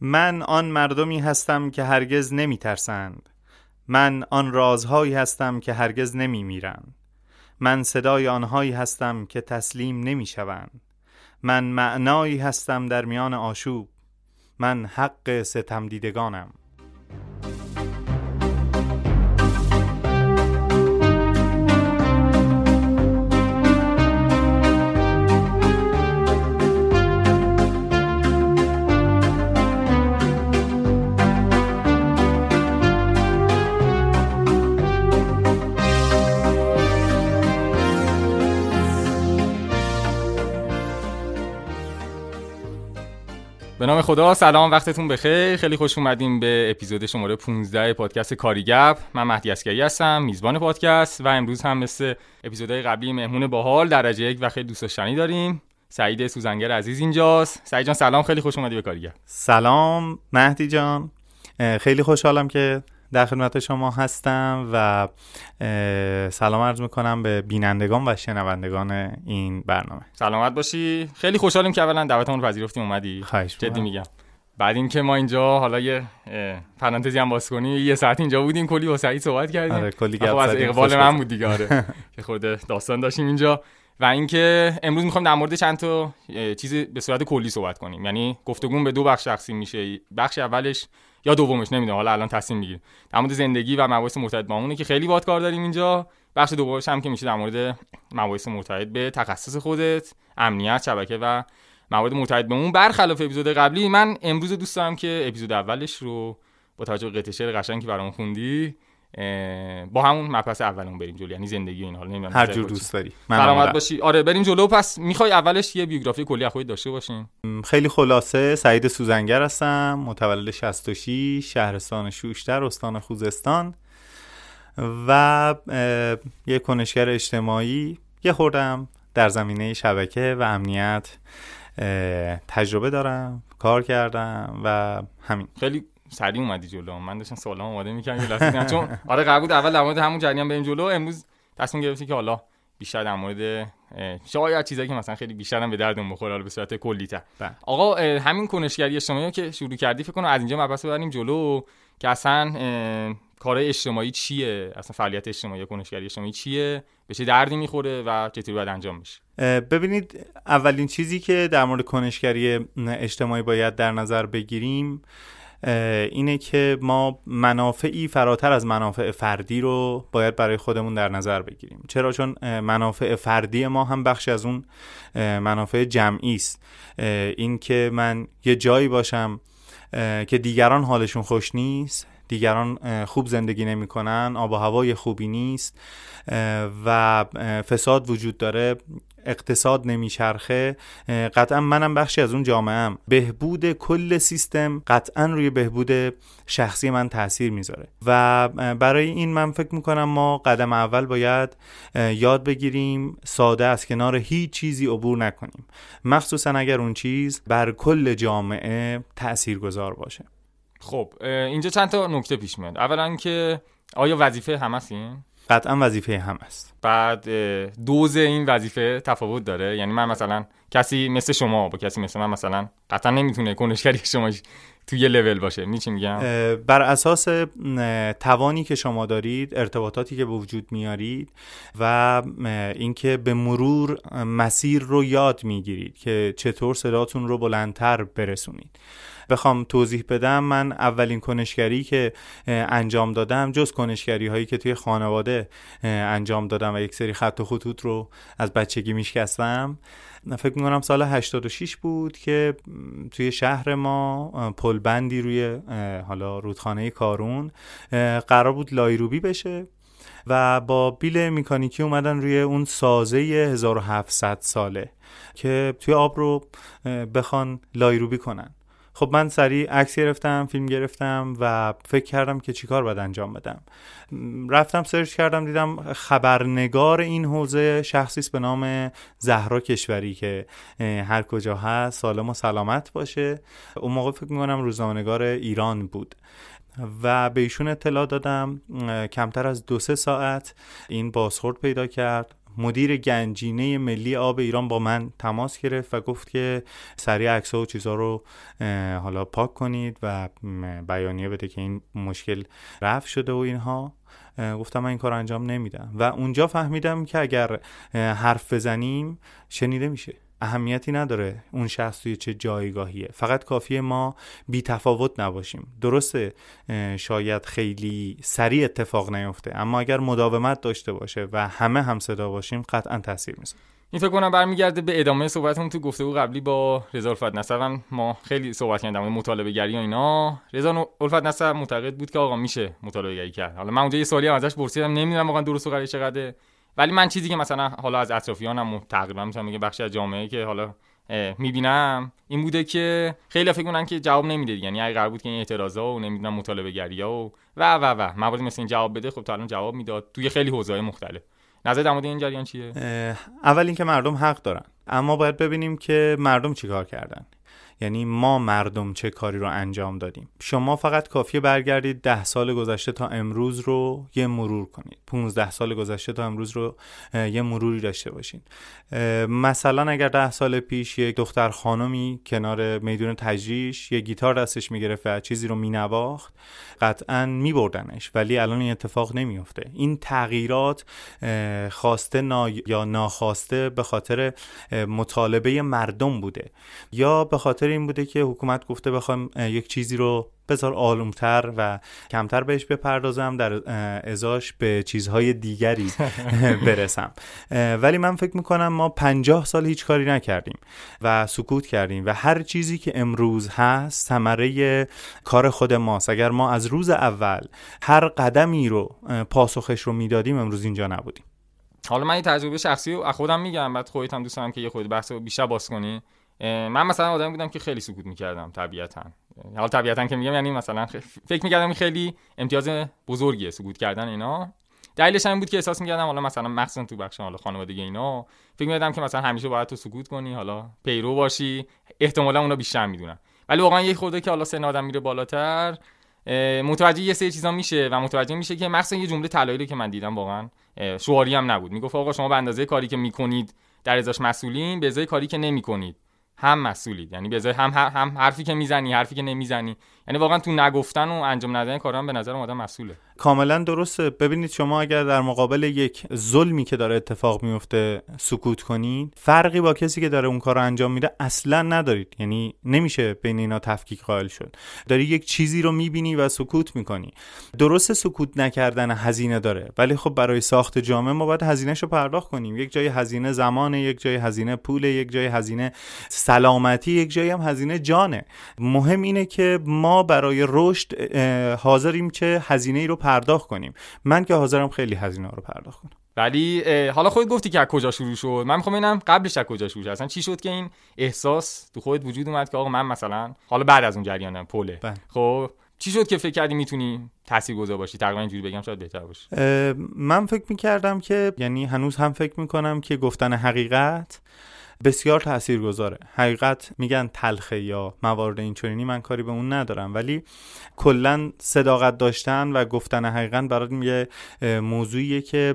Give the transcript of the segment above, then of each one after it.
من آن مردمی هستم که هرگز نمی ترسند من آن رازهایی هستم که هرگز نمی میرند من صدای آنهایی هستم که تسلیم نمی شوند من معنایی هستم در میان آشوب. من حق ستم دیدگانم به نام خدا سلام وقتتون بخیر. خیلی خوش اومدیم به اپیزود شماره 15 پادکست کاریگپ. من مهدی اسکری هستم میزبان پادکست و امروز هم مثل اپیزودهای قبلی مهمون باحال درجه یک و خیلی دوست داشتنی داریم. سعید سوزنگر عزیز اینجاست. سعید جان سلام خیلی خوش اومدی به کاریگپ. سلام مهدی جان. خیلی خوشحالم که در خدمت شما هستم و سلام عرض می‌کنم به بینندگان و شنوندگان این برنامه. سلامت باشی. خیلی خوشحالیم که اولا دعوتمون پذیرفتیم اومدی. خواهش جدی میگم. بعد اینکه ما اینجا حالا یه پرانتزی هم باز کنی یه ساعت اینجا بودیم کلی با سعید صحبت کردیم. آره کلی خب از اقبال من بود دیگه آره. که خود داستان داشتیم اینجا. و اینکه امروز می‌خوایم در مورد چند تا چیزی به صورت کلی صحبت کنیم. یعنی گفتگو به دو بخش تقسیم میشه. بخش اولش یا دومش نمی‌دونم حالا الان تصمیم می‌گیریم. در مورد زندگی و مباحث مرتبط با اونه که خیلی باد کار داریم اینجا. بخش دومش هم که میشه در مورد مباحث مرتبط به تخصص خودت امنیت شبکه و موارد مرتبط به اون. برخلاف اپیزود قبلی من امروز دوست دارم که اپیزود اولش رو با توجه به قطعه شعر قشنگی برام خوندی. با همون مبحث اولمون بریم جلو یعنی زندگی این حال نمی‌دونم هر جور دوست داری. سلامت باشی. آره بریم جلو. پس می‌خوای اولش یه بیوگرافی کلی از خودت داشته باشین. خیلی خلاصه. سعید سوزنگر هستم متولد 66 شهرستان شوشتر استان خوزستان. و یه کنشگر اجتماعی. یه خوردم در زمینه شبکه و امنیت تجربه دارم کار کردم و همین. خیلی سریع اومدی جلو. من داشتم سوالام آماده می‌کردم یه لحظه چون آره قرار بود اول در مورد همون جریان بریم جلو. امروز تصمیم گرفتی که حالا بیشتر در مورد شاید چیزایی که مثلا خیلی بیشتر هم به دردمون بخوره حالا به صورت کلی‌تر بله. آقا همین کنشگری اجتماعی که شروع کردی فکر کنم از اینجا مبحث ببریم جلو که اصلا کار اجتماعی چیه؟ اصلا فعالیت اجتماعی کنشگری اجتماعی چیه؟ به چه دردی می‌خوره و چطوری باید انجام میشه ببینید اولین چیزی که در مورد کنشگری اجتماعی باید در نظر بگیریم اینه که ما منافعی فراتر از منافع فردی رو باید برای خودمون در نظر بگیریم. چرا؟ چون منافع فردی ما هم بخشی از اون منافع جمعی است. این که من یه جایی باشم که دیگران حالشون خوش نیست دیگران خوب زندگی نمی‌کنن آب و هوای خوبی نیست و فساد وجود داره اقتصاد نمیچرخه قطعا منم بخشی از اون جامعه ام بهبود کل سیستم قطعا روی بهبود شخصی من تاثیر می‌ذاره. و برای این من فکر می‌کنم ما قدم اول باید یاد بگیریم ساده از کنار هیچ چیزی عبور نکنیم. مخصوصا اگر اون چیز بر کل جامعه تأثیر گذار باشه. خب اینجا چند تا نکته پیش میاد. اولا که آیا وظیفه هم هستین؟ قطعا وظیفه هم است. بعد دوز این وظیفه تفاوت داره. یعنی من مثلا کسی مثل شما با کسی مثل من مثلا قطعا نمی‌تونه کنشگری شما تو یه لول باشه. می چی میگم؟ بر اساس توانی که شما دارید ارتباطاتی که به وجود میارید و اینکه به مرور مسیر رو یاد می‌گیرید که چطور صداتون رو بلندتر برسونید. بخوام توضیح بدم من اولین کنشگری که انجام دادم جز کنشگری هایی که توی خانواده انجام دادم و یک سری خط و خطوط رو از بچگی میشکستم. فکر می‌کنم سال 86 بود که توی شهر ما پلبندی روی حالا رودخانه کارون قرار بود لایروبی بشه و با بیل میکانیکی اومدن روی اون سازه 1700 ساله که توی آب رو بخوان لایروبی کنن. خب من سریع عکس گرفتم فیلم گرفتم و فکر کردم که چیکار باید انجام بدم. رفتم سرچ کردم دیدم خبرنگار این حوزه شخصی است به نام زهرا کشوری که هر کجا هست سالم و سلامت باشه. اون موقع فکر می‌کنم روزنامه‌نگار ایران بود و به ایشون اطلاع دادم کمتر از دو سه ساعت این بازخورد پیدا کرد. مدیر گنجینه ملی آب ایران با من تماس گرفت و گفت که سریع عکس و چیزها رو حالا پاک کنید و بیانیه بده که این مشکل رفع شده و اینها. گفتم من این کار انجام نمیدم. و اونجا فهمیدم که اگر حرف بزنیم شنیده میشه. اهمیتی نداره اون شخص توی چه جایگاهیه. فقط کافیه ما بی تفاوت نباشیم. درسته شاید خیلی سریع اتفاق نیفته اما اگر مداومت داشته باشه و همه هم صدا باشیم قطعا تاثیر می‌ذاره. این فکر کنم برمیگرده به ادامه صحبتمون تو گفتگو قبلی با رضا الفت نصر ما خیلی صحبت کردیم در مطالبه گری و اینا. رضا الفت نصر معتقد بود که آقا میشه مطالبه گری کرد. حالا من اونجا یه سوالی ازش پرسیدم. نمی‌دونم واقعا درست و غلط چقدره. ولی من چیزی که مثلا حالا از اطرافیانم تقریبا می‌تونم بگم بخشی از جامعه که حالا می‌بینم این بوده که خیلی فکر کنن که جواب نمیده یعنی اگه قرار بود که این اعتراضا و نمی‌دونم مطالبه گریا و و و و موارد مثل این جواب بده خب تا الان جواب می‌داد توی خیلی حوزه‌های مختلف. نظر در مورد این جریان چیه؟ اول اینکه مردم حق دارن اما باید ببینیم که مردم چیکار کردن. یعنی ما مردم چه کاری رو انجام دادیم. شما فقط کافیه برگردید ده سال گذشته تا امروز رو یه مرور کنید. 15 سال گذشته تا امروز رو یه مروری داشته باشین. مثلا اگر ده سال پیش یک دختر خانمی کنار میدون تجریش یه گیتار دستش می‌گرفت و چیزی رو مینواخت قطعا میبردنش ولی الان این اتفاق نمیافته. این تغییرات خواسته نا... یا ناخواسته به خاطر مطالبه مردم بوده. یا به خاطر این بوده که حکومت گفته بخوام یک چیزی رو بذار آلومتر و کمتر بهش بپردازم در ازاش به چیزهای دیگری برسم. ولی من فکر می‌کنم ما پنجاه سال هیچ کاری نکردیم و سکوت کردیم و هر چیزی که امروز هست ثمره کار خود ماست. اگر ما از روز اول هر قدمی رو پاسخش رو می‌دادیم امروز اینجا نبودیم. حالا من این تجربه شخصی رو خودم میگم بعد خودت هم دوست دارم که یه خود بحث رو بیشتر باز کنی. من مثلا آدم بودم که خیلی سکوت می‌کردم طبیعتا. حالا طبیعتا که میگم یعنی مثلا فکر می‌کردم خیلی امتیاز بزرگیه سکوت کردن اینا. دلیلش هم بود که احساس می‌کردم حالا مثلا مخصوصا تو بخش حالا خانوادگی اینا فکر می‌کردم که مثلا همیشه باید تو سکوت کنی حالا پیرو باشی احتمالا اونا بیشتر می‌دونن. ولی واقعا یه خورده که حالا سن آدم میره بالاتر متوجه یه سری چیزا میشه و متوجه میشه که مخصوصا یه جمله طلایی که من دیدم واقعا شعاری هم نبود. می‌گفت آقا شما به اندازه کاری که می‌کنید در ازاش مسئولین به ازای کاری که نمی‌کنید. هم مسئولید. یعنی به هم, هم حرفی که می‌زنی حرفی که نمی‌زنی. یعنی واقعا تو نگفتن و انجام ندادن کارا به نظر آدم مسئوله. کاملا درسته. ببینید شما اگر در مقابل یک ظلمی که داره اتفاق میفته سکوت کنید فرقی با کسی که داره اون کار رو انجام میده اصلا ندارید. یعنی نمیشه بین اینا تفکیک قائل شد. داری یک چیزی رو می‌بینی و سکوت می‌کنی. درست سکوت نکردن هزینه داره ولی خب برای ساخت جامعه ما باید هزینهش رو پرداخت کنیم. یک جای هزینه زمان یک جای هزینه پول یک جای هزینه سلامتی یک جایی هم هزینه جانه. مهم اینه که ما برای رشد حاضریم که هزینه ای رو پرداخت کنیم. من که حاضرم خیلی هزینه رو پرداخت کنم. ولی حالا خودت گفتی که از کجا شروع شد. من می‌خوام ببینم قبلش از کجا شروع شد. اصلا چی شد که این احساس تو خودت وجود اومد که آقا من مثلا حالا بعد از اون جریانم پله. بله. خب چی شد که فکر کردی می‌تونی تاثیرگذار باشی؟ تقریبا اینجوری بگم شاید بهتر باشه. من فکر می‌کردم که یعنی هنوز هم فکر می‌کنم که گفتن حقیقت. بسیار تاثیرگذاره. حقیقت میگن تلخه یا موارد اینچنینی من کاری به اون ندارم. ولی کلا صداقت داشتن و گفتن حقیقت برای یه موضوعیه که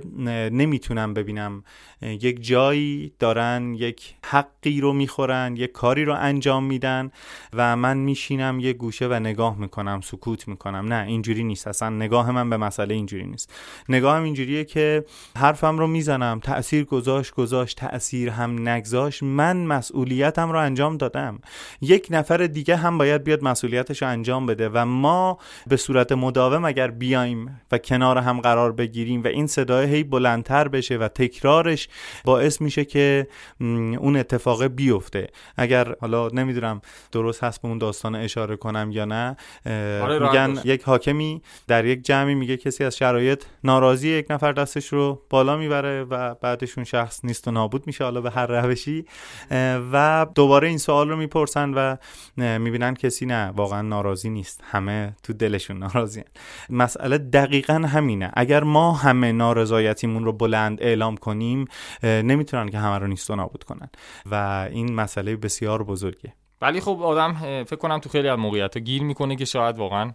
نمی‌تونم ببینم. یک جایی دارن یک حقی رو می‌خورن یک کاری رو انجام میدن و من میشینم یه گوشه و نگاه می‌کنم سکوت می‌کنم. نه اینجوری نیست. اصلا نگاه من به مسئله اینجوری نیست. نگاهم اینجوریه که حرفم رو می‌زنم. تاثیر گذاشت گذاشت تاثیر هم نگذاشت. من مسئولیتم رو انجام دادم. یک نفر دیگه هم باید بیاد مسئولیتش رو انجام بده و ما به صورت مداوم اگر بیایم و کنار هم قرار بگیریم و این صدای هی بلندتر بشه و تکرارش باعث میشه که اون اتفاق بیفته. اگر حالا نمی‌دونم درست هست به اون داستان اشاره کنم یا نه آره میگن یک حاکمی در یک جمعی میگه کسی از شرایط ناراضی یک نفر دستش رو بالا می‌بره و بعدش اون شخص نیست و نابود میشه. حالا به هر روشی و دوباره این سوال رو می‌پرسن و می‌بینن کسی نه واقعا ناراضی نیست. همه تو دلشون ناراضی مسئله دقیقا همینه. اگر ما همه نارضایتیمون رو بلند اعلام کنیم نمی‌تونن که همه رو نیست و نابود کنن. و این مسئله بسیار بزرگه. ولی خب آدم فکر کنم تو خیلی از موقعیت گیر می‌کنه که شاید واقعا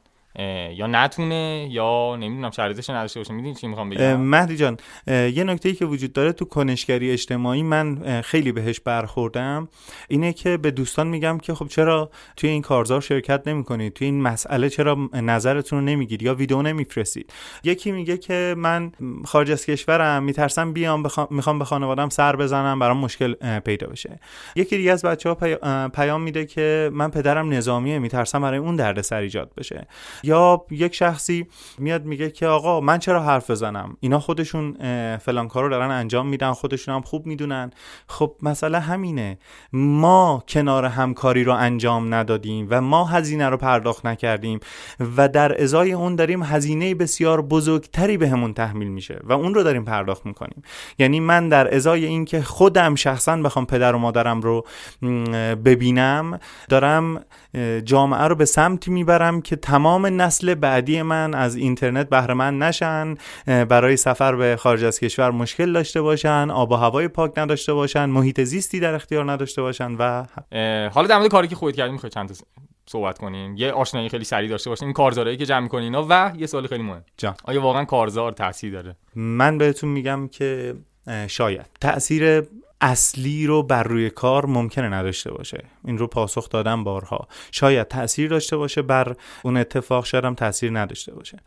یا نتونه یا نمی‌دونم شرایطش نداشته باشه. می‌دونی چی می‌خوام بگم؟ مهدی جان یه نکته ای که وجود داره تو کنشگری اجتماعی من خیلی بهش برخوردم اینه که به دوستان میگم که خب چرا توی این کارزار شرکت نمی‌کنید توی این مسئله چرا نظرتون رو نمیگید یا ویدیو نمیفرستید؟ یکی میگه که من خارج از کشورم میترسم بیام می‌خوام به خانوادم سر بزنم برام مشکل پیدا بشه. یکی دیگه از بچه ها پیام میده که من پدرم نظامیه میترسم برای اون دردسر ایجاد بشه. یا یک شخصی میاد میگه که آقا من چرا حرف بزنم؟ اینا خودشون فلان کارو دارن انجام میدن خودشون هم خوب می‌دونن. خب مسئله همینه. ما کنار همکاری رو انجام ندادیم و ما هزینه رو پرداخت نکردیم و در ازای اون داریم هزینه بسیار بزرگتری بهمون به تحمیل میشه و اون رو داریم پرداخت می‌کنیم. یعنی من در ازای اینکه خودم شخصا بخوام پدر و مادرم رو ببینم دارم جامعه رو به سمتی می‌برم که تمام نسل بعدی من از اینترنت بهره مند نشن برای سفر به خارج از کشور مشکل داشته باشن آب و هوای پاک نداشته باشن محیط زیستی در اختیار نداشته باشن و حالا در مورد کاری که خودت کردی می‌خوای چند صحبت کنیم. یه آشنایی خیلی سریع داشته باشیم این کارزارایی که جمع می‌کنین و یه سوال خیلی مهم. جان. آیا واقعا کارزار تاثیر داره؟ من بهتون میگم که شاید. تاثیر اصلی رو بر روی کار ممکنه نداشته باشه. این رو پاسخ دادم بارها. شاید تاثیر داشته باشه بر اون اتفاق شاید هم تاثیر نداشته باشه.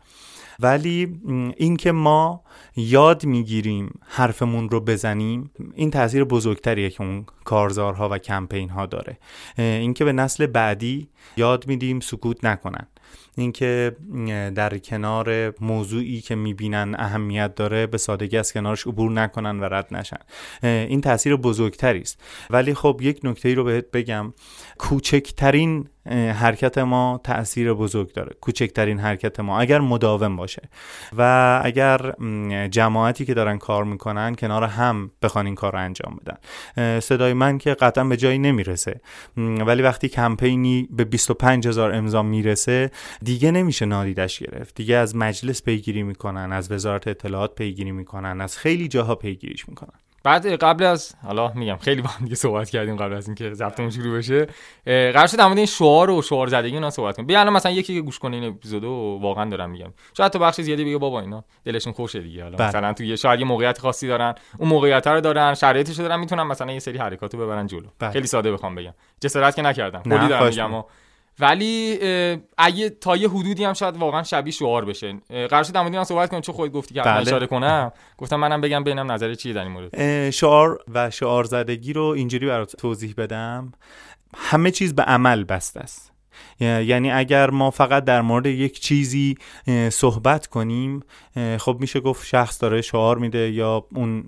ولی اینکه ما یاد می‌گیریم حرفمون رو بزنیم این تاثیر بزرگتریه که اون کارزارها و کمپین ها داره. اینکه به نسل بعدی یاد میدیم سکوت نکنن. اینکه در کنار موضوعی که می‌بینن اهمیت داره به سادگی از کنارش عبور نکنن و رد نشن. این تاثیر بزرگتری است. ولی خب یک نکته رو بهت بگم. کوچکترین حرکت ما تاثیر بزرگ داره. کوچکترین حرکت ما اگر مداوم باشه. و اگر جماعتی که دارن کار می‌کنن کنار هم بخوان این کار رو انجام بدن. صدای من که قطعا به جایی نمی‌رسه. ولی وقتی کمپینی به 25 هزار امضا می‌رسه دیگه نمیشه نادیدش گرفت. دیگه از مجلس پیگیری می‌کنن از وزارت اطلاعات پیگیری می‌کنن از خیلی جاها پیگیریش می‌کنن. بعد قبل از حالا میگم خیلی با هم دیگه صحبت کردیم قبل از اینکه ضبطمون شروع بشه. قرار شد در این شعار و شعار زدگی اینا صحبت کنیم. بیا الان مثلا یکی که گوش کنه این اپیزودو واقعا دارم میگم. شاید تو بخش زیادی بگه بابا اینا دلشون خوشه دیگه. حالا بله. مثلا تو یه شاید یه موقعیت خاصی دارن اون موقعیت رو دارن شرایطش دارن می‌تونن مثلا یه سری حرکاتو ببرن جلو. بله. خیلی ساده بخوام بگم. جسارت که نکردم. کلی دارم میگم ولی اگه تا یه حدودی هم شاید واقعا شبیه شعار بشه. قرار شد من صحبت کنم چون خودت گفتی که بله. اشاره کنم. گفتم منم بگم ببینم نظر چیه در این مورد. شعار و شعار زدگی رو اینجوری برات توضیح بدم. همه چیز به عمل بسته است. یعنی اگر ما فقط در مورد یک چیزی صحبت کنیم خب میشه گفت شخص داره شعار میده یا اون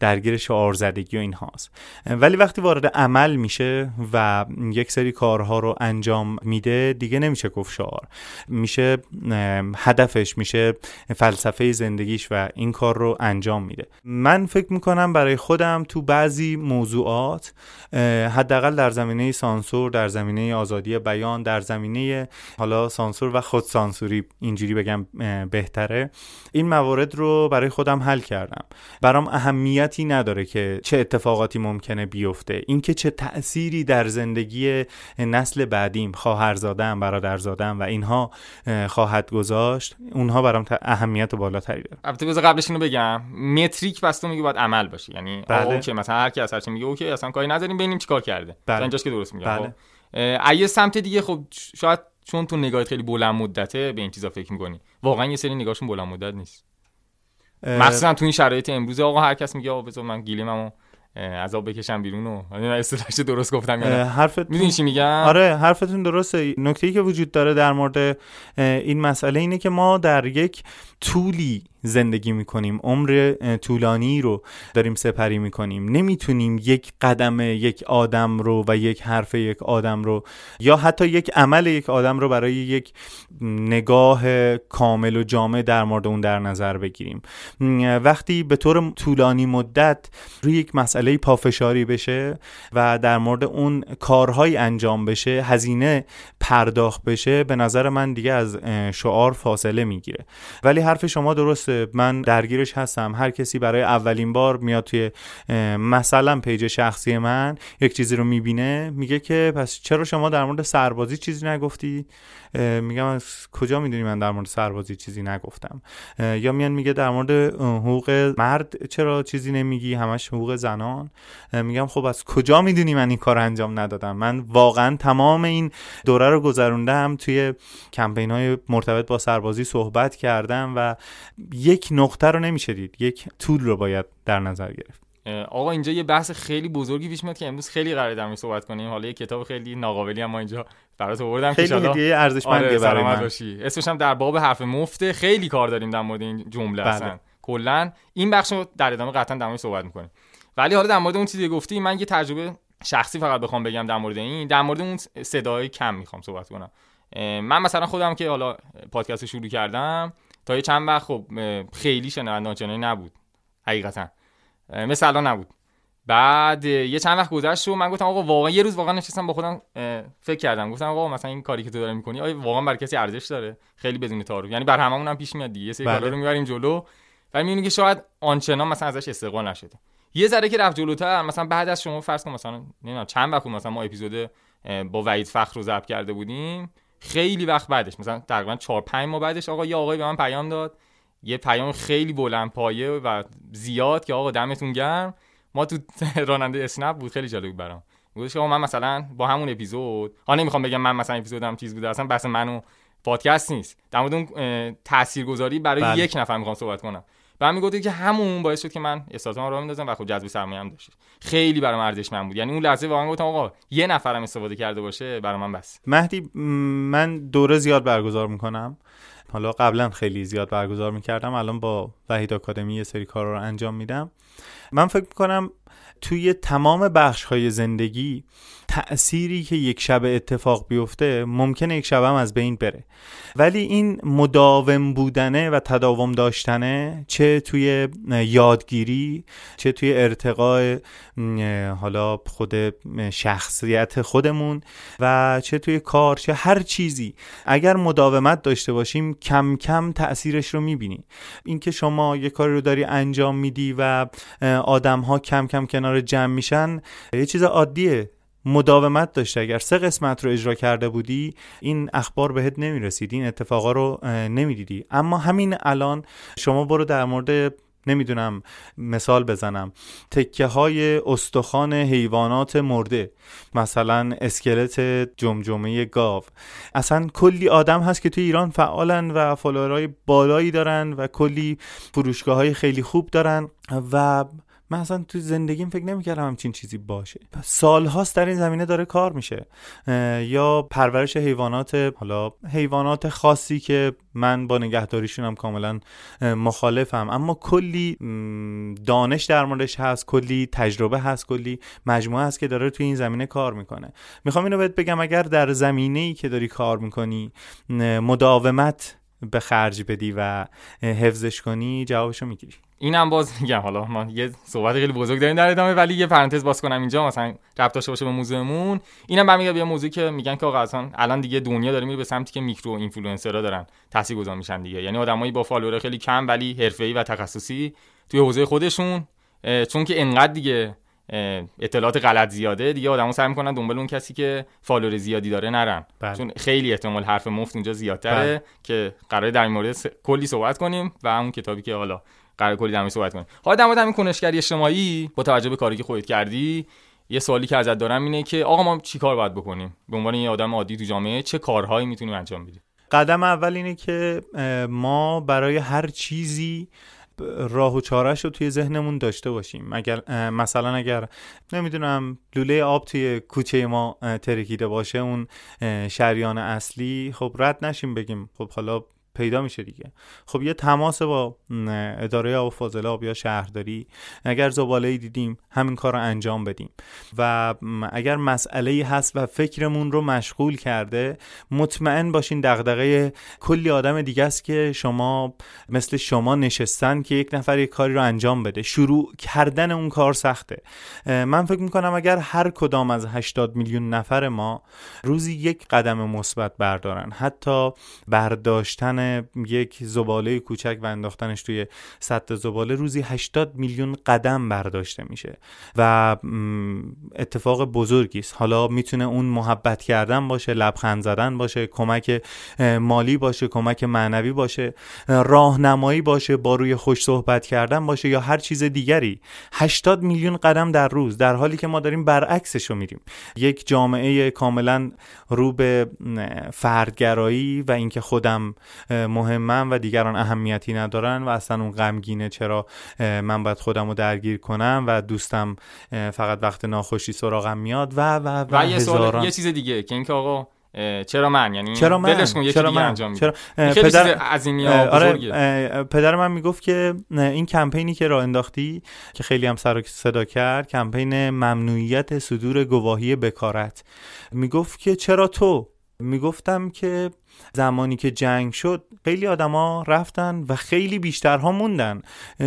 درگیر شعار زدگی و این هاست ولی وقتی وارد عمل میشه و یک سری کارها رو انجام میده دیگه نمیشه گفت شعار. میشه هدفش میشه فلسفه زندگیش و این کار رو انجام میده. من فکر می‌کنم برای خودم تو بعضی موضوعات حداقل در زمینه سانسور در زمینه آزادی بیان در زمینه حالا سانسور و خود سانسوری اینجوری بگم بهتره. این موارد رو برای خودم حل کردم. برام اهمیتی نداره که چه اتفاقاتی ممکنه بیفته. اینکه چه تأثیری در زندگی نسل بعدیم خواهرزادم برادرزادم و اینها خواهد گذاشت اونها برام اهمیت بالاتری داره. البته بذار قبلش اینو بگم. metric پس تو میگی باید عمل باشه. یعنی بله. okay مثلا هر کی از هر میگه okay اصلا کاری نداریم ببینیم چیکار کرده. بله. اینجاست که درست میگم. بله. ایه سمت دیگه خب شاید چون تو نگاهت خیلی بلند مدته به این چیزا فکر می‌کنی. واقعا یه سری نگاهشون بلند مدت نیست. مخصوصا تو این شرایط امروز آقا هر کس میگه آقا بذار من گیلممو عذاب بکشم بیرون و اصطلاحش درست گفتم یا حرفت می‌دونی چی میگم؟ آره حرفتون درسته. نکته ای که وجود داره در مورد این مسئله اینه که ما در یک طولی زندگی می‌کنیم. عمر طولانی رو داریم سپری می‌کنیم. نمی‌تونیم یک قدم یک آدم رو و یک حرف یک آدم رو یا حتی یک عمل یک آدم رو برای یک نگاه کامل و جامع در مورد اون در نظر بگیریم. وقتی به طور طولانی مدت روی یک مسئله پافشاری بشه و در مورد اون کارهای انجام بشه هزینه پرداخت بشه به نظر من دیگه از شعار فاصله می‌گیره. ولی حرف شما درست درسته من درگیرش هستم. هر کسی برای اولین بار میاد توی مثلا پیج شخصی من یک چیزی رو می‌بینه میگه که پس چرا شما در مورد سربازی چیزی نگفتی؟ میگم از کجا می‌دونی من در مورد سربازی چیزی نگفتم؟ یا میان میگه در مورد حقوق مرد چرا چیزی نمیگی؟ همش حقوق زنان. میگم خب از کجا می‌دونی من این کار انجام ندادم؟ من واقعا تمام این دوره رو گذروندم توی کمپین های مرتبط با سربازی صحبت کردم و یک نقطه رو نمیشه دید. یک طول رو باید در نظر گرفت. آقا اینجا یه بحث خیلی بزرگی پیش میاد که امروز خیلی قراره در صحبت کنیم. حالا یه کتاب خیلی ناقابلی اما اینجا برات آوردم خیلی هدیه ارزشمندی آره برای من. باشی. اسمش هم در باب حرف مفته خیلی کار داریم در مورد این جمله بله. اصلا. کلا این بخش رو در ادامه قطعا در مورد صحبت می‌کنیم. ولی حالا در مورد اون چیزی گفتی من یه تجربه شخصی فقط بخوام بگم در مورد این. در مورد اون صدای کم می‌خوام صحبت کنم. من مثلا خودم که حالا پادکست شروع کردم تا یه چند وقت خب خیلی شنونده نبود. حقیقتا. مثل الان نبود. بعد یه چند وقت گذشت و من گفتم آقا واقعا یه روز واقعا نشستم با خودم فکر کردم. گفتم آقا مثلا این کاری که تو داری می‌کنی آیا واقعا برای کسی ارزش داره؟ خیلی بدون تعارف. یعنی بر هممون هم پیش میاد دیگه. یه سری بله. کارا رو می‌بریم جلو. ولی می‌بینی که شاید آنچنان مثلا ازش استقبال نشده. یه ذره که رفت جلوتر مثلا بعد از شما فرض کن مثلا نمی‌دونم چند وقت مثلا ما اپیزود با وحید فخر رو ضبط کرده بودیم. خیلی وقت بعدش مثلا تقریبا 4 5 ماه بعدش آقا یه آقایی به من پیام داد. یه پیام خیلی بلند پایه و زیاد که آقا دمتون گرم. ما تو راننده اسنپ بود خیلی جالب برام. گفتش که من مثلا با همون اپیزود ها نمی‌خوام بگم من مثلا اپیزودم چیز بوده اصلا بحث منو پادکست نیست. در مورد اون تاثیرگذاری برای بله. یک نفر می‌خوام صحبت کنم. و من می‌گفت که همون باعث شد که من استارتام رو میندازم و خب جذب سرمایه هم داشت خیلی برام ارزشمند بود. یعنی اون لحظه واقعا گفتم آقا یه نفرم استفاده کرده باشه برای من بس. مهدی من دوره زیاد برگزار می‌کنم. حالا قبلا خیلی زیاد برگزار می‌کردم. الان با وحید آکادمی یه سری کار رو انجام میدم. من فکر می‌کنم توی تمام بخش های زندگی تأثیری که یک شب اتفاق بیفته ممکنه یک شب هم از بین بره. ولی این مداوم بودنه و تداوم داشتنه چه توی یادگیری چه توی ارتقاء حالا خود شخصیت خودمون و چه توی کار چه هر چیزی. اگر مداومت داشته باشیم کم کم تأثیرش رو می‌بینی. اینکه شما یه کاری رو داری انجام میدی و آدم ها کم کم کنار جمع میشن یه چیز عادیه. مداومت داشته اگر سه قسمت رو اجرا کرده بودی این اخبار بهت نمی‌رسید این اتفاقا رو نمی‌دیدی. اما همین الان شما برو در مورد نمی‌دونم مثال بزنم. تکه های استخوان حیوانات مرده. مثلا اسکلت جمجمه گاو. اصلا کلی آدم هست که توی ایران فعالن و فالوورهای بالایی دارن و کلی فروشگاه های خیلی خوب دارن و من اصلا تو زندگیم فکر نمی‌کردم همچین چیزی باشه. سالهاست در این زمینه داره کار میشه. یا پرورش حیوانات حالا حیوانات خاصی که من با نگهداریشونم کاملا مخالفم. اما کلی دانش در موردش هست کلی تجربه هست کلی مجموعه هست که داره توی این زمینه کار می‌کنه. می‌خوام اینو بهت بگم اگر در زمینه ای که داری کار می‌کنی مداومت به خرج بدی و حفظش کنی جوابشو می‌گیری. اینم باز میگم. حالا ما یه صحبت خیلی بزرگ داریم در ادامه ولی یه پرانتز باز کنم اینجا. مثلا ربط داشته باشه به موضوعمون. اینم برمیگرده به موضوعی که میگن که آقا اصلا الان دیگه دنیا داره میره به سمتی که micro influencer ها دارن تاثیرگذار میشن دیگه. یعنی آدمایی با follower خیلی کم ولی حرفه‌ای و تخصصی توی حوزه خودشون چون که انقدر دیگه اطلاعات غلط زیاده دیگه آدمو سعی می‌کنن دنبال اون کسی که فالوور زیادی داره نرن بله. چون خیلی احتمال حرف مفت اونجا زیادتره بله. که قرار در مورد کلی صحبت کنیم و اون کتابی که حالا قرار کلی در صحبت کنیم حالا در مورد همین کنشگری اجتماعی با توجه به کاری که خودت کردی یه سوالی که ازت دارم اینه که آقا ما چی کار باید بکنیم به عنوان یه آدم عادی تو جامعه چه کارهایی می‌تونیم انجام بدیم قدم اول اینه که ما برای هر چیزی راه و چارش رو توی ذهنمون داشته باشیم. اگر مثلا اگر نمی‌دونم لوله آب توی کوچه ما ترکیده باشه اون شریان اصلی خب رد نشیم بگیم خب حالا پیدا میشه دیگه. خب یه تماس با اداره آب و فاضله آب یا شهرداری اگر زباله دیدیم همین کار رو انجام بدیم. و اگر مسئله هست و فکرمون رو مشغول کرده مطمئن باشین دغدغه کلی آدم دیگه است که شما مثل شما نشستن که یک نفر یک کاری رو انجام بده. شروع کردن اون کار سخته. من فکر می‌کنم اگر هر کدام از 80 میلیون نفر ما روزی یک قدم مثبت بردارن حتی برداشتن یک زباله کوچک و انداختنش توی سطح زباله روزی 80 میلیون قدم برداشته میشه و اتفاق بزرگی است. حالا می‌تونه اون محبت کردن باشه لبخند زدن باشه کمک مالی باشه کمک معنوی باشه راهنمایی باشه با روی خوش صحبت کردن باشه یا هر چیز دیگری. 80 میلیون قدم در روز در حالی که ما داریم برعکسش رو میریم. یک جامعه کاملا رو به فردگرایی و اینکه خودم مهمم و دیگران اهمیتی ندارن و اصلا اون غمگینه چرا من باید خودم رو درگیر کنم و دوستم فقط وقت ناخوشی سراغم میاد و و و, و یه, سوال، یه چیز دیگه که اینکه آقا چرا من؟ یعنی چرا من؟ کن چرا من؟ انجام چرا پدر عظیمی آره پدر من می‌گفت که این کمپینی که راه انداختی که خیلی هم سر صدا کرد کمپین ممنوعیت صدور گواهی بکارت. می‌گفت که چرا تو؟ می‌گفتم که زمانی که جنگ شد خیلی آدما رفتن و خیلی بیشترها موندن.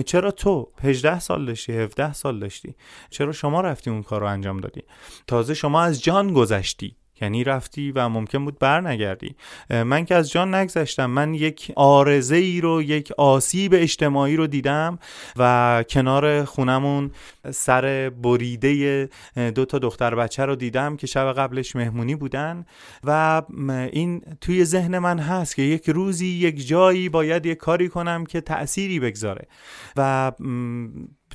چرا تو 18 سال داشتی 17 سال داشتی؟ چرا شما رفتی اون کار رو انجام دادی؟ تازه شما از جان گذشتی. یعنی رفتی و ممکن بود بر نگردی من که از جان نگذشتم. من یک آرزه ای رو یک آسیب اجتماعی رو دیدم و کنار خونمون سر بریده دو تا دختر بچه رو دیدم که شب قبلش مهمونی بودن و این توی ذهن من هست که یک روزی یک جایی باید یک کاری کنم که تأثیری بگذاره. و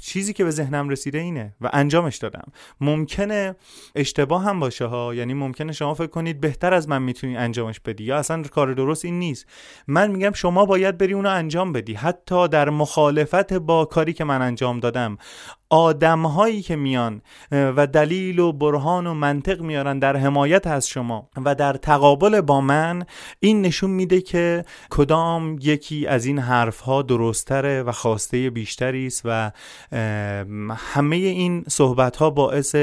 چیزی که به ذهنم رسیده اینه و انجامش دادم. ممکنه اشتباه هم باشه ها. یعنی ممکنه شما فکر کنید بهتر از من می‌تونی انجامش بدی یا اصلا کار درست این نیست. من میگم شما باید بری اونو انجام بدی. حتی در مخالفت با کاری که من انجام دادم. آدم هایی که میان و دلیل و برهان و منطق میارن در حمایت از شما و در تقابل با من این نشون میده که کدام یکی از این حرف ها درستره و خواسته بیشتری است و همه این صحبت ها باعث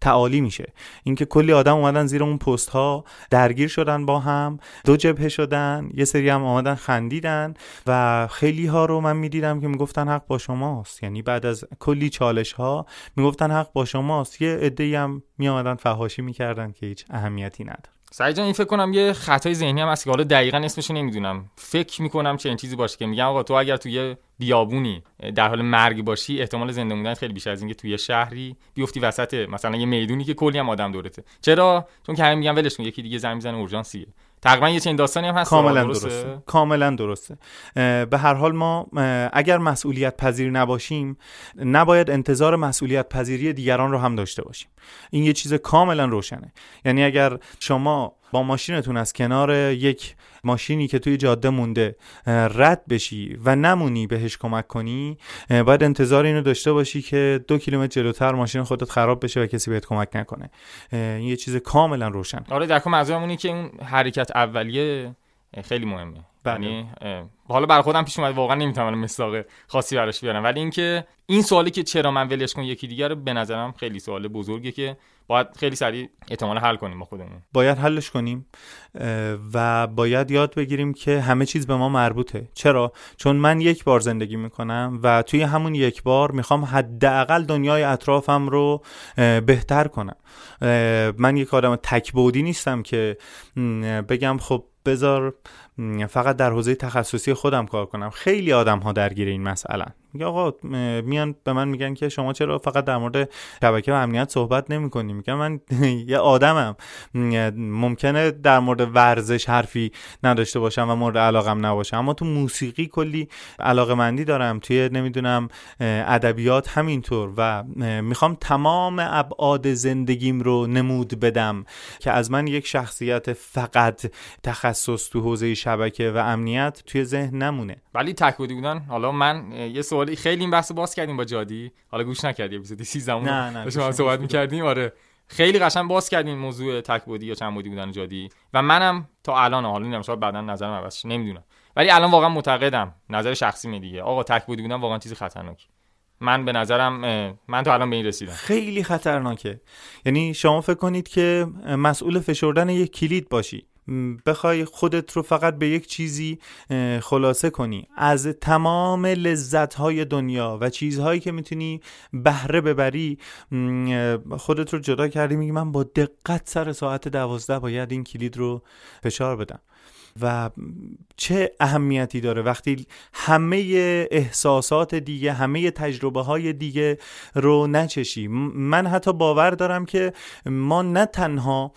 تعالی میشه. اینکه کلی آدم اومدن زیر اون پست ها درگیر شدن با هم دو جبهه شدن یه سری هم آمدن خندیدن و خیلی ها رو من می‌دیدم که می‌گفتن حق با شماست. یعنی بعد از کلی چالش ها می‌گفتن حق با شماست. یه عده هم میآمدن فهاشی می‌کردن که هیچ اهمیتی نداره. سعی جان این فکر کنم یه خطای ذهنی هم هست که حالا دقیقا اسمش نمی‌دونم. فکر می‌کنم چه این چیزی باشه که میگم آقا تو اگر توی بیابونی در حال مرگ باشی احتمال زنده موندن خیلی بیشتر از اینکه توی شهری بیفتی وسط مثلا یه می‌دونی که کلی هم آدم دورته چرا؟ چون که همه میگن ولش کن یکی دیگه زنگ می‌زنه اورژانسیه. تقریبا یه چنین داستانی هم هست کاملا درسته؟ کاملا درسته. به هر حال ما اگر مسئولیت پذیر نباشیم نباید انتظار مسئولیت پذیری دیگران رو هم داشته باشیم. این یه چیز کاملا روشنه. یعنی اگر شما با ماشینتون از کنار یک ماشینی که توی جاده مونده رد بشی و نمونی بهش کمک کنی باید انتظار اینو داشته باشی که دو کیلومتر جلوتر ماشین خودت خراب بشه و کسی بهت کمک نکنه. این یه چیز کاملا روشن. آره در منظورم که اون حرکت اولیه خیلی مهمه. بله. یعنی حالا برای خودم پیش اومد واقعا نمی‌تونم مساق خاصی براش بیارم. ولی اینکه این سوالی که چرا من ولش کن یکی دیگر به نظرم خیلی سوال بزرگه که باید خیلی سریع احتمال حل کنیم با خودمون. باید حلش کنیم و باید یاد بگیریم که همه چیز به ما مربوطه. چرا؟ چون من یک بار زندگی می‌کنم و توی همون یک بار می‌خوام حداقل دنیای اطرافم رو بهتر کنم. من یک آدم تکبودی نیستم که بگم خب بذار فقط در حوزه تخصصی خودم کار کنم. خیلی آدم ها درگیر این مسئله میگه آقا میان به من میگن که شما چرا فقط در مورد شبکه و امنیت صحبت نمی کنی میگم من یه آدمم. ممکنه در مورد ورزش حرفی نداشته باشم و مورد علاقم نباشم اما تو موسیقی کلی علاقه مندی دارم. توی نمی‌دونم ادبیات همینطور. و می‌خوام تمام ابعاد زندگیم رو نمود بدم که از من یک شخصیت فقط تخصص تو حوزه شبکه و امنیت توی ذهن نمونه. ولی تکودی بودن. حالا من یه سوالی خیلی این بحث باز کردیم با جادی. حالا گوش نکردی اپیزود 13 نه نه شما صحبت می‌کردیم. آره. خیلی قشنگ باز کردیم موضوع تک بودی یا چند بودی بودن جادی. و منم تا الان حالا نمی‌دونم شاید بعدا نظرم عوض نمی‌دونم. ولی الان واقعا معتقدم نظر شخصی می دیگه. آقا تک بودی بودن واقعا چیز خطرناکی. من به نظرم من تا الان به این رسیدم. خیلی خطرناکه. یعنی شما فکر کنید که مسئول فشردن یک کلید باشی. بخوای خودت رو فقط به یک چیزی خلاصه کنی. از تمام لذت های دنیا و چیزهایی که می‌تونی بهره ببری خودت رو جدا کردی میگی من با دقت سر ساعت دوازده باید این کلید رو فشار بدم. و چه اهمیتی داره وقتی همه احساسات دیگه همه تجربه های دیگه رو نچشی؟ من حتی باور دارم که ما نه تنها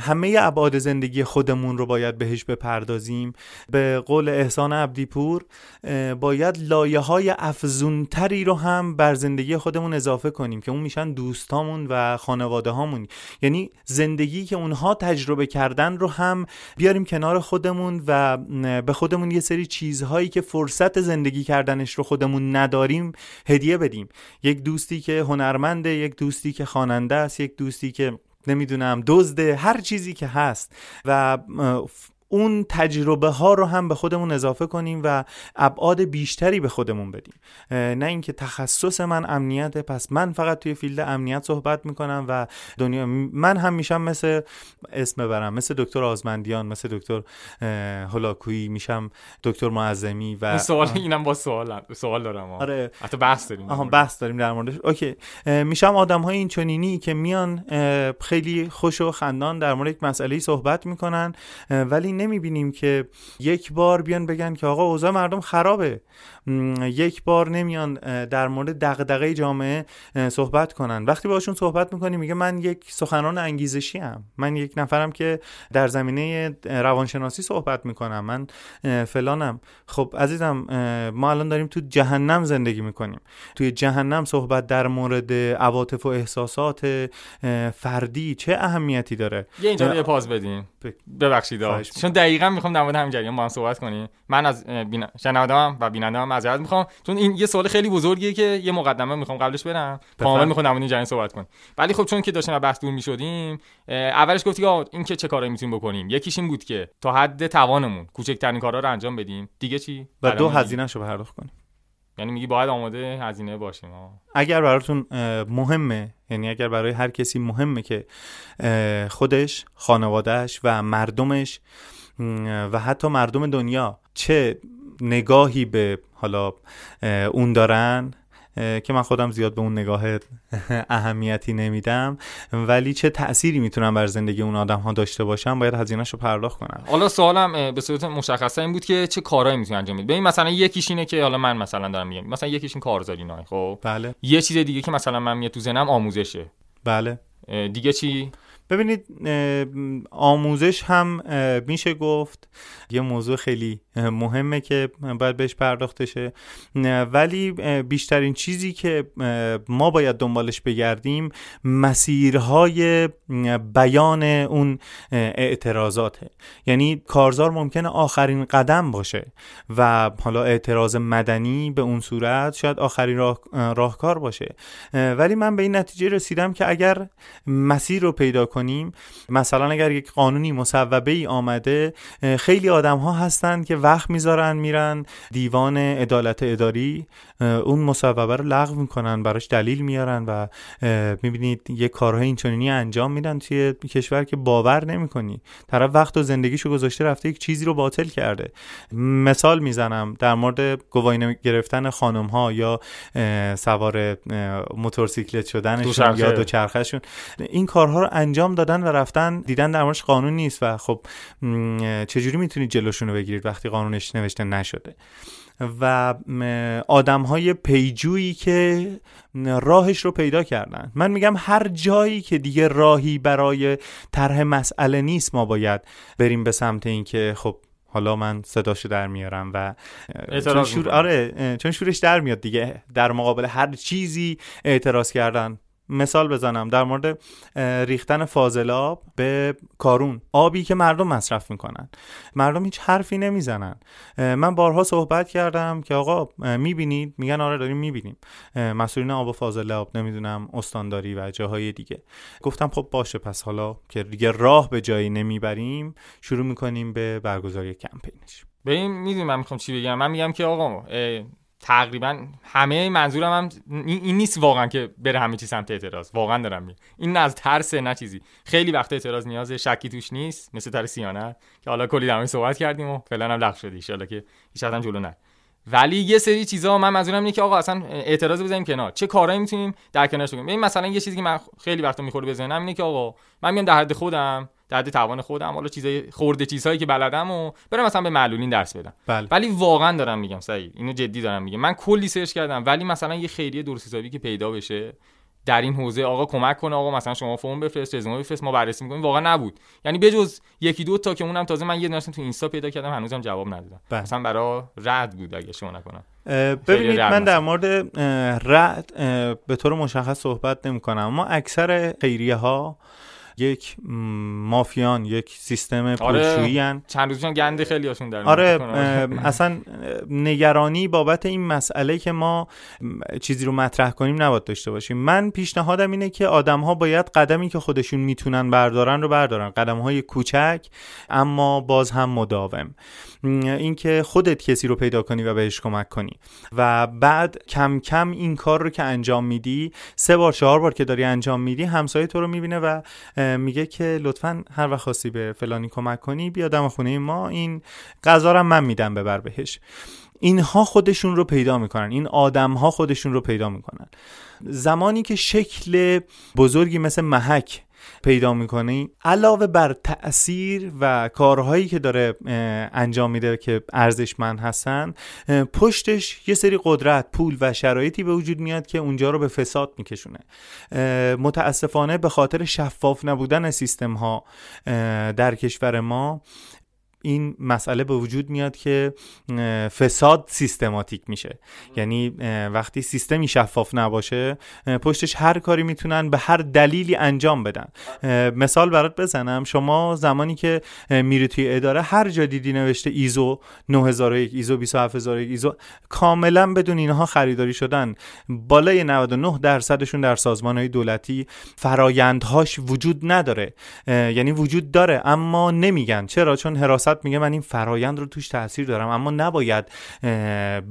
همه ابعاد زندگی خودمون رو باید بهش بپردازیم. به قول احسان عبدیپور باید لایه های افزونتری رو هم بر زندگی خودمون اضافه کنیم که اون میشن دوستامون و خانواده هامون یعنی زندگی که اونها تجربه کردن رو هم بیاریم کنار خودمون و به خودمون یه سری چیزهایی که فرصت زندگی کردنش رو خودمون نداریم هدیه بدیم. یک دوستی که هنرمنده یک دوستی که خواننده است یک دوستی که نمی‌دونم دزده هر چیزی که هست. و اون تجربه ها رو هم به خودمون اضافه کنیم و ابعاد بیشتری به خودمون بدیم. نه اینکه تخصص من امنیت پس من فقط توی فیلد امنیت صحبت می‌کنم و دنیا من هم میشم مثل اسم برم مثل دکتر آزمندیان مثل دکتر هلاکویی میشم دکتر معظمی و سوال اینم با سوال سوال دارم آره. حتی بحث داریم. آها بحث داریم در موردش. اوکی. میشم آدم های این چنینی که میان خیلی خوش و خندان در مورد یک مسئله صحبت می‌کنن ولی نمی‌بینیم که یک بار بیان بگن که آقا اوضاع مردم خرابه. یک بار نمیان در مورد دغدغه جامعه صحبت کنن. وقتی باشون صحبت می‌کنیم میگه من یک سخنران انگیزشی ام من یک نفرم که در زمینه روانشناسی صحبت می‌کنم. من فلانم. خب عزیزم ما الان داریم تو جهنم زندگی می‌کنیم. توی جهنم صحبت در مورد عواطف و احساسات فردی چه اهمیتی داره؟ یه اینجا یه پاز بدیم ببخشید چون دقیقا می‌خوام در مورد همین جریان با هم صحبت کنیم. من از شنوندهام و بینندهام معذرت می‌خوام. چون این یه سوال خیلی بزرگیه که یه مقدمه می‌خوام قبلش برم. کامل می‌خوام در این جریان صحبت کنیم ولی خب چون که داشتیم بحث دور می‌شدیم اولش گفتی که این که چه کارایی می‌تونیم بکنیم. یکیش این بود که تا حد توانمون کوچکترین کارا رو انجام بدیم. دیگه چی؟ و دو هزینه رو پرداخت کنیم. یعنی میگی باید آماده هزینه باشیم اگر براتون مهمه یعنی اگر برای هر کسی مهمه که خودش خانوادهش و مردمش و حتی مردم دنیا چه نگاهی به حالا اون دارن که من خودم زیاد به اون نگاه اهمیتی نمیدم. ولی چه تأثیری می‌تونم بر زندگی اون آدم ها داشته باشم باید هزینهش رو پرداخت کنم حالا سوالم به صورت مشخصه این بود که چه کارهایی می‌تونی انجام بدی؟ ببین مثلا یکیش اینه که حالا من مثلا دارم میگم مثلا یکیش این کارزاری نه خب؟ بله. یه چیز دیگه که مثلا من میاد تو ذهنم آموزشه. بله. دیگه چی؟ ببینید آموزش هم میشه گفت. یه موضوع خیلی مهمه که باید بهش پرداخته شه ولی بیشترین چیزی که ما باید دنبالش بگردیم مسیرهای بیان اون اعتراضاته. یعنی کارزار ممکنه آخرین قدم باشه و حالا اعتراض مدنی به اون صورت شاید آخرین راه، راهکار باشه. ولی من به این نتیجه رسیدم که اگر مسیر رو پیدا کنیم. مثلا اگر یک قانونی مصوبه ای آمده خیلی آدم ها هستند که وقت می‌ذارن میرن دیوان عدالت اداری اون مصوبه رو لغو می‌کنن براش دلیل میارن و می‌بینید یه کارهای اینچنینی انجام میدن توی کشور که باور نمی‌کنی. طرف وقت و زندگیشو گذاشته رفته یک چیزی رو باطل کرده. مثال می‌زنم در مورد گواهی گرفتن خانم ها یا سوار موتورسیکلت شدنشون یا دوچرخهشون این کارها رو انجام دادن و رفتن دیدن در موردش قانون نیست و خب چجوری می‌تونید جلوشون رو بگیرید وقتی قانونش نوشته نشده؟ و آدم های پیجویی که راهش رو پیدا کردن. من میگم هر جایی که دیگه راهی برای طرح مسئله نیست ما باید بریم به سمت اینکه خب حالا من صداشو در میارم و چون شور... آره چون شورش در میاد دیگه. در مقابل هر چیزی اعتراض کردن مثال بزنم در مورد ریختن فاضلاب به کارون. آبی که مردم مصرف می‌کنن. مردم هیچ حرفی نمی‌زنن. من بارها صحبت کردم که آقا می‌بینید؟ میگن آره داریم می‌بینیم. مسئولین آب و فاضلاب نمی‌دونم استانداری و جاهای دیگه. گفتم خب باشه پس حالا که دیگه راه به جایی نمی‌بریم شروع می‌کنیم به برگزاری کمپینش. به این می‌دونم من می‌خوام چی بگم؟ من میگم که آقا تقریبا همه منظورم هم این نیست واقعا که بره همه چی سمت اعتراض. واقعا دارم میگم. این نه از ترس نه چیزی. خیلی وقت اعتراض نیاز شکی توش نیست مثل تر سیانه که حالا کلی در صحبت کردیم و فعلا هم لغو شدی. ان که هیچ جلو نه ولی یه سری چیزا من منظورم اینه که آقا اصلا اعتراض بزنیم کنار. چه کارایی می‌تونیم در کنارش بگیم؟ مثلا یه چیزی که من خیلی وقتا می‌خوره به ذهنم اینه که آقا من میام در حد خودم در حد توان خودم حالا چیزای خورده چیزهایی که بلدم و برم مثلا به معلولین درس بدم. بله. ولی واقعا دارم میگم سعید اینو جدی دارم میگم. من کلی سرچ کردم ولی مثلا یه خیریه درست حسابی که پیدا بشه در این حوزه آقا کمک کنه آقا مثلا شما فرم بفرست رزومه بفرست ما بررسی می‌کنیم. واقعا نبود. یعنی بجز یکی دو تا که اونم تازه من یه دونه تو اینستا پیدا کردم هنوزم جواب ندادم. بله. مثلا برای رد بود اگه شما نکنم. ببینید من در. مورد رد به طور مشخص صحبت نمی کنم اما اکثر خیریه ها یک مافیان یک سیستم پولشویی هن. چند روز گنده خیلی هاشون در آره اصلا نگرانی بابت این مسئله که ما چیزی رو مطرح کنیم نباید داشته باشیم. من پیشنهادم اینه که آدم ها باید قدمی که خودشون می‌تونن بردارن رو بردارن. قدم های کوچک اما باز هم مداوم. اینکه خودت کسی رو پیدا کنی و بهش کمک کنی. و بعد کم کم این کار رو که انجام میدی سه بار چهار بار که داری انجام میدی همسایه تو رو می‌بینه و میگه که لطفا هر وقت خواستی به فلانی کمک کنی بیا دم خونه ما این غذا رو من میدم ببر بهش. اینها خودشون رو پیدا می‌کنن. این آدم ها خودشون رو پیدا می‌کنن. زمانی که شکل بزرگی مثل محک پیدا می‌کنی؟ علاوه بر تاثیر و کارهایی که داره انجام میده که ارزشمند هستن پشتش یه سری قدرت پول و شرایطی به وجود میاد که اونجا رو به فساد میکشونه. متاسفانه به خاطر شفاف نبودن سیستم ها در کشور ما این مسئله به وجود میاد که فساد سیستماتیک میشه. یعنی وقتی سیستمی شفاف نباشه پشتش هر کاری می‌تونن به هر دلیلی انجام بدن. مثال برات بزنم. شما زمانی که میری توی اداره هر جا دیدی نوشته ایزو 9001 ایزو 27001 ایزو کاملا بدون اینها خریداری شدن. بالای 99 درصدشون در سازمان های دولتی فرایندهاش وجود نداره. یعنی وجود داره اما نمیگن. چرا؟ چون حراست میگه من این فرایند رو توش تاثیر دارم اما نباید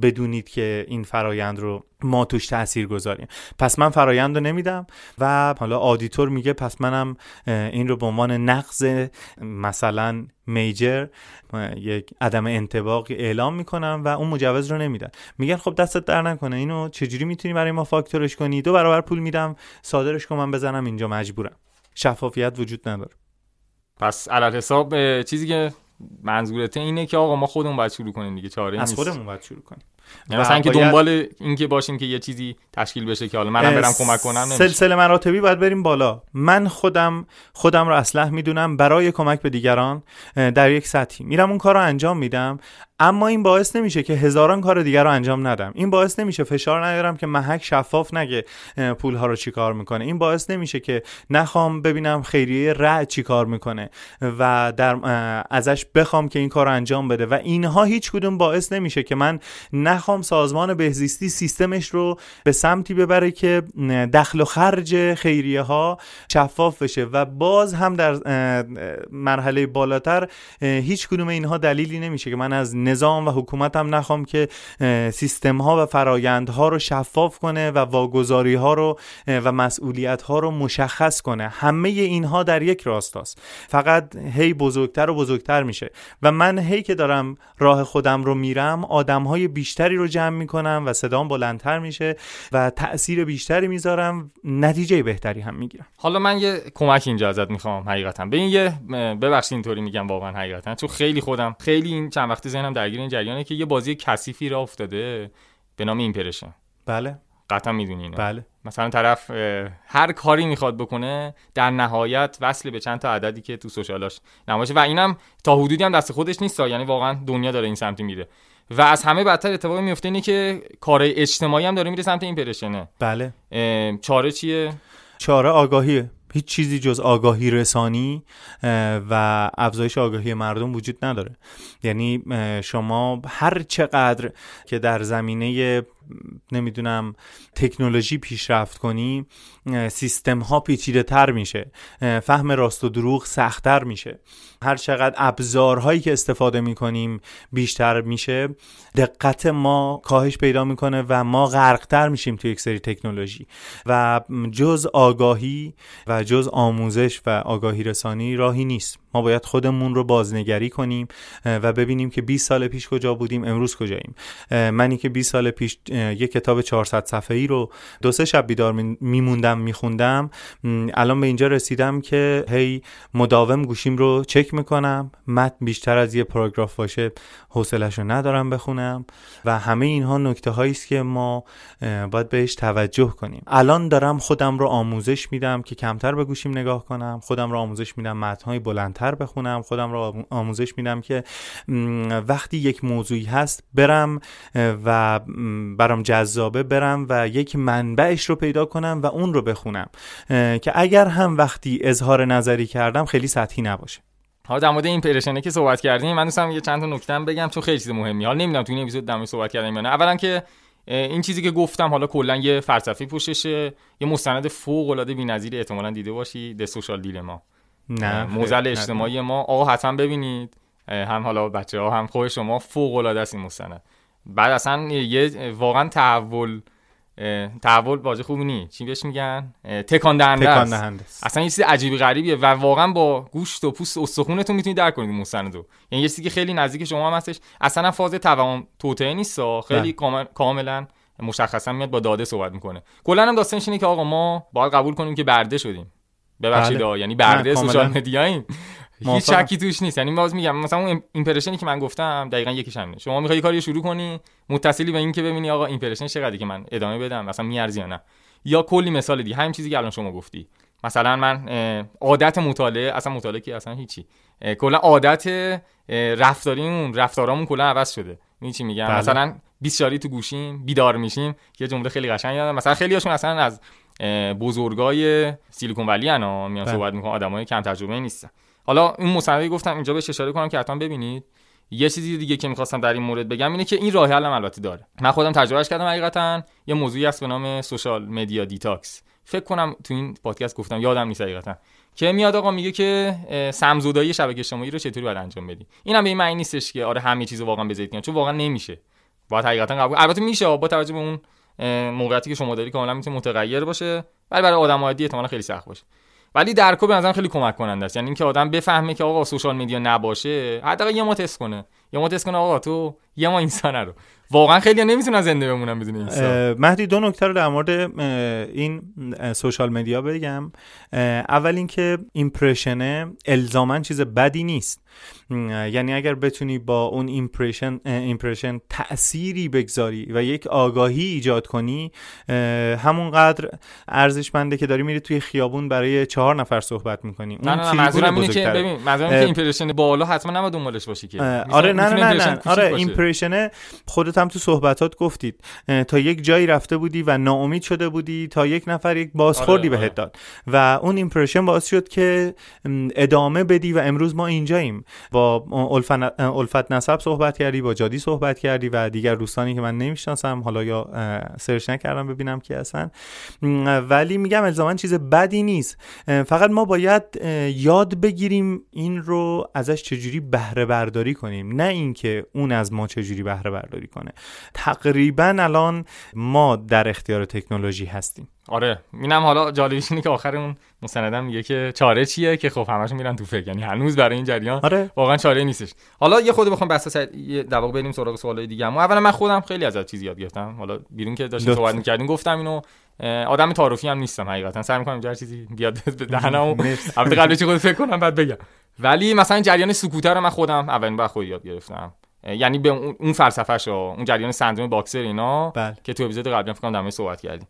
بدونید که این فرایند رو ما توش تاثیر گذاریم. پس من فرایند رو نمیدم و حالا آدیتور میگه پس منم این رو به عنوان نقض مثلا میجر یک عدم انطباقی اعلام می‌کنم و اون مجوز رو نمیدن. میگن خب دستت در نکنه اینو چجوری می‌تونی برای ما فاکتورش کنی؟ دو برابر پول میدم صادرش کن من بزنم اینجا مجبورم. شفافیت وجود نداره. پس علل حساب چیزی که منظورته اینه که آقا ما خودمون باید شروع کنیم دیگه چاره از نیست. خودمون باید شروع کنیم. مثلا باید- دنبال اینکه باشیم که یه چیزی تشکیل بشه که حالا منم برم کمک کنم نمیشه. سلسله مراتبی باید بریم بالا. من خودم خودم رو اصلح می‌دونم برای کمک به دیگران در یک سطحی. میرم اون کار رو انجام میدم اما این باعث نمیشه که هزاران کار دیگر رو انجام ندم. این باعث نمیشه فشار نیارم که محک شفاف نگه پولها رو چیکار می‌کنه. این باعث نمیشه که نخوام ببینم خیریه رع چیکار می‌کنه و در ازش بخوام که این کار رو انجام بده. و اینها هیچ کدوم باعث نمیشه که من نخوام سازمان بهزیستی سیستمش رو به سمتی ببره که دخل و خرج خیریه ها شفاف بشه و باز هم در مرحله بالاتر هیچ کدوم اینها دلیلی نمیشه که من از نظام و حکومتم نخوام که سیستم ها و فرایندها رو شفاف کنه و واگذاری ها رو و مسئولیت ها رو مشخص کنه. همه اینها در یک راستاست فقط هی بزرگتر و بزرگتر میشه. و من هی که دارم راه خودم رو میرم آدم های بیشتری رو جمع می‌کنم و صدام بلندتر میشه و تاثیر بیشتری می‌ذارم. نتیجه بهتری هم می‌گیرم. حالا من یه کمک اینجا ازت می‌خوام حقیقتا. به این یه ببخشید اینطوری میگم واقعا حقیقتا. چون خیلی خودم خیلی این چند وقتی ذهنم درگیر این جریانه که یه بازی کثیفی را افتاده به نام ایمپرشن بله. قطعا می‌دونی اینو. بله. مثلا طرف هر کاری می‌خواد بکنه در نهایت وصل به چند تا عددی که تو سوشالاش نمایشه. و اینم تا حدودی هم دست خودش نیست یعنی واقعا دنیا داره این سمتی میره. و از همه بدتر اتفاقی میفته اینه که کار اجتماعی هم داره میره سمت ایمپرشنه بله. اه، چاره چیه؟ چاره آگاهیه. هیچ چیزی جز آگاهی رسانی و افزایش آگاهی مردم وجود نداره. یعنی شما هر چقدر که در زمینه نمی‌دونم تکنولوژی پیشرفت کنی سیستم ها پیچیده تر میشه فهم راست و دروغ سختتر میشه. هر چقدر ابزارهایی که استفاده می‌کنیم بیشتر میشه دقت ما کاهش پیدا می‌کنه و ما غرقتر میشیم توی یک سری تکنولوژی. و جز آگاهی و جز آموزش و آگاهی رسانی راهی نیست. ما باید خودمون رو بازنگری کنیم و ببینیم که 20 سال پیش کجا بودیم امروز کجاییم. منی که 20 سال پیش یک کتاب 400 صفحه‌ای ای رو دو سه شب بیدار میموندم میخوندم. الان به اینجا رسیدم که هی مداوم گوشیم رو چک می‌کنم. متن بیشتر از یه پاراگراف باشه حوصلش رو ندارم بخونم و همه اینها نکته هایی است که ما باید بهش توجه کنیم. الان دارم خودم رو آموزش میدم که کمتر به گوشیم نگاه کنم. خودم رو آموزش میدم متنهای بلندتر بخونم. خودم رو آموزش میدم که وقتی یک موضوعی هست برم و برام جذابه برم و یک منبعش رو پیدا کنم و اون رو بخونم. که اگر هم وقتی اظهار نظری کردم خیلی سطحی نباشه. حالا در مورد این پرشنه که صحبت کردیم من دوستم یه چند تا نکته بگم چون خیلی چیز مهمی. حالا نمی‌دونم تو این اپیزود در صحبت کردیم یا نه. اولا که این چیزی که گفتم حالا کلا یه فلسفی پوششه یه مستند فوق العاده بی‌نظیر احتمالاً دیده باشی د سوشال دیلما نه موزل اجتماعی ما. آقا حتما ببینید. هم حالا بچه ها هم خود شما فوق العاده است این مستند. بعد اصلا یه واقعا تحول تحول واژه خوبی نی. چی بهش میگن؟ تکان دهنده اصلا یه چیز عجیبی غریبیه و واقعا با گوشت و پوست استخونتون می‌تونید درک کنید مستندو یعنی یه چیزی که خیلی نزدیک شما هم هستش. اصلا فاز توام توته نیست خیلی بله. کاملا مشخصا میاد با داده صحبت می‌کنه. کلا هم داستانش اینه که آقا ما باید قبول کنیم که برده شدیم. ببخشید بله. یعنی برده social media ییم. هیچ شکی توش نیست. یعنی باز میگم مثلا اون impression ی که من گفتم دقیقا یکیش همینه. شما می‌خوای کاری شروع کنی متصلی به این که ببینی آقا impression چقدره که من ادامه بدم مثلا میارزی یا نه. یا کلی مثال دیگه. همین چیزی که الان شما گفتی. مثلا من عادت مطالعه اصلا مطالعه که اصلا هیچی. کلا عادت رفتاریمون رفتارامون کلا عوض شده. می چی میگم؟ بله. مثلا 20 شاری تو گوشیم بیدار میشیم. یه جمله خیلی قشنگ یادم. مثلا خیلی هاشون اصلا از بزرگای سیلیکون ولی اینا میان بله. صحبت می‌کنن. آدمای کم تجربه نیستن. حالا این مصاحبه گفتم اینجا بهش اشاره کنم که حتما ببینید. یه چیزی دیگه که می‌خواستم در این مورد بگم اینه که این راه حل البته داره. من خودم تجربهش کردم حقیقتا. یه موضوعی هست به نام social media detox. فکر کنم تو این پادکست گفتم یادم نیست حقیقتا. که میاد آقا میگه که سمزدایی شبکه اجتماعی رو چطوری باید انجام بدی؟ اینم به این معنی نیستش که آره همه چیزو واقعا بزنید چون واقعا نمیشه. باید حقیقتا قبول البته میشه با توجه به اون موقعیتی که شما داری کاملا می‌تونه متغیر باشه ولی برای آدم عادی احتمالاً خیلی سخت باشه. ولی درکو به نظرم خیلی کمک کننده است. یعنی اینکه آدم بفهمه که آقا social media نباشه حداقل یه ماه تست کنه. یه ماه تست کنه آقا تو یه ماه انسان رو. واقعا خیلی نمی‌تونن زنده بمونن بدون این مهدی دو نکته رو در مورد این social media بگم. اول اینکه impression ه الزاما چیز بدی نیست. یعنی اگر بتونی با اون impression impression تأثیری بگذاری و یک آگاهی ایجاد کنی همونقدر ارزشمنده که داری میری توی خیابون برای چهار نفر صحبت می‌کنی. نه نه منظورم اینه که ببین منظورم که impression بالا حتما نباید دنبالش باشی که. آره نه نه نه, آره impression خودت هم تو صحبتات گفتید. تا یک جایی رفته بودی و ناامید شده بودی تا یک نفر یک بازخوردی آره، بهت آره. داد. و اون impression باعث شد که ادامه بدی و امروز ما اینجاییم. با الفت نسب صحبت کردی با جادی صحبت کردی و دیگر دوستانی که من نمی‌شناسم. حالا یا سرچ نکردم ببینم کی هستن. ولی میگم الزاما چیز بدی نیست. فقط ما باید یاد بگیریم این رو ازش چجوری بهره برداری کنیم. نه اینکه اون از ما چجوری بهره برداری کنه. تقریبا الان ما در اختیار تکنولوژی هستیم. آره اینم حالا جالبیش اینه که آخر اون مستندم میگه که چاره چیه که خب همشون میرن تو فکر. یعنی هنوز برای این جریان آره. واقعا چاره نیستش. حالا یه خود بخوام بحث در واقع بریم سراغ سوالای دیگه اما اولا من خودم خیلی از چیزی یاد گرفتم. حالا بیرون که داشتیم صحبت می‌کردیم گفتم اینو آدم تعارفی هم نیستم حقیقتا. سعی می‌کنم هر چیزی بیاد به دهنم البته قبل چی خود فکر کنم بعد بگم. ولی مثلا جریان سکوتر رو من خودم اولین بار خود یاد گرفتم. یعنی به اون فلسفه اون جریان سندروم باکسر اینا بل. که تو اپیزود قبلی فکر کنم صحبت کردیم.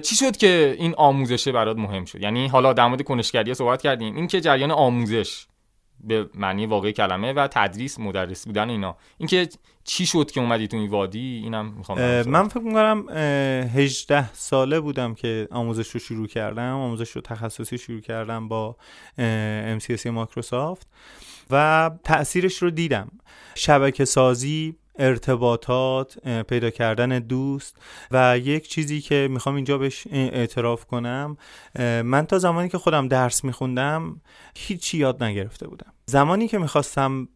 چی شد که این آموزشه برات مهم شد؟ یعنی حالا در مورد کنشگری صحبت کردیم. این که جریان آموزش به معنی واقعی کلمه و تدریس مدرس بودن اینا. اینکه چی شد که اومدی تو این وادی؟ اینم می‌خوام من فکر می‌کنم 18 ساله بودم که آموزش رو شروع کردم آموزش رو تخصصی شروع کردم با MCSC مایکروسافت و تاثیرش رو دیدم. شبکه سازی ارتباطات پیدا کردن دوست و یک چیزی که می‌خوام اینجا بهش اعتراف کنم من تا زمانی که خودم درس میخوندم هیچی یاد نگرفته بودم. زمانی که می‌خواستم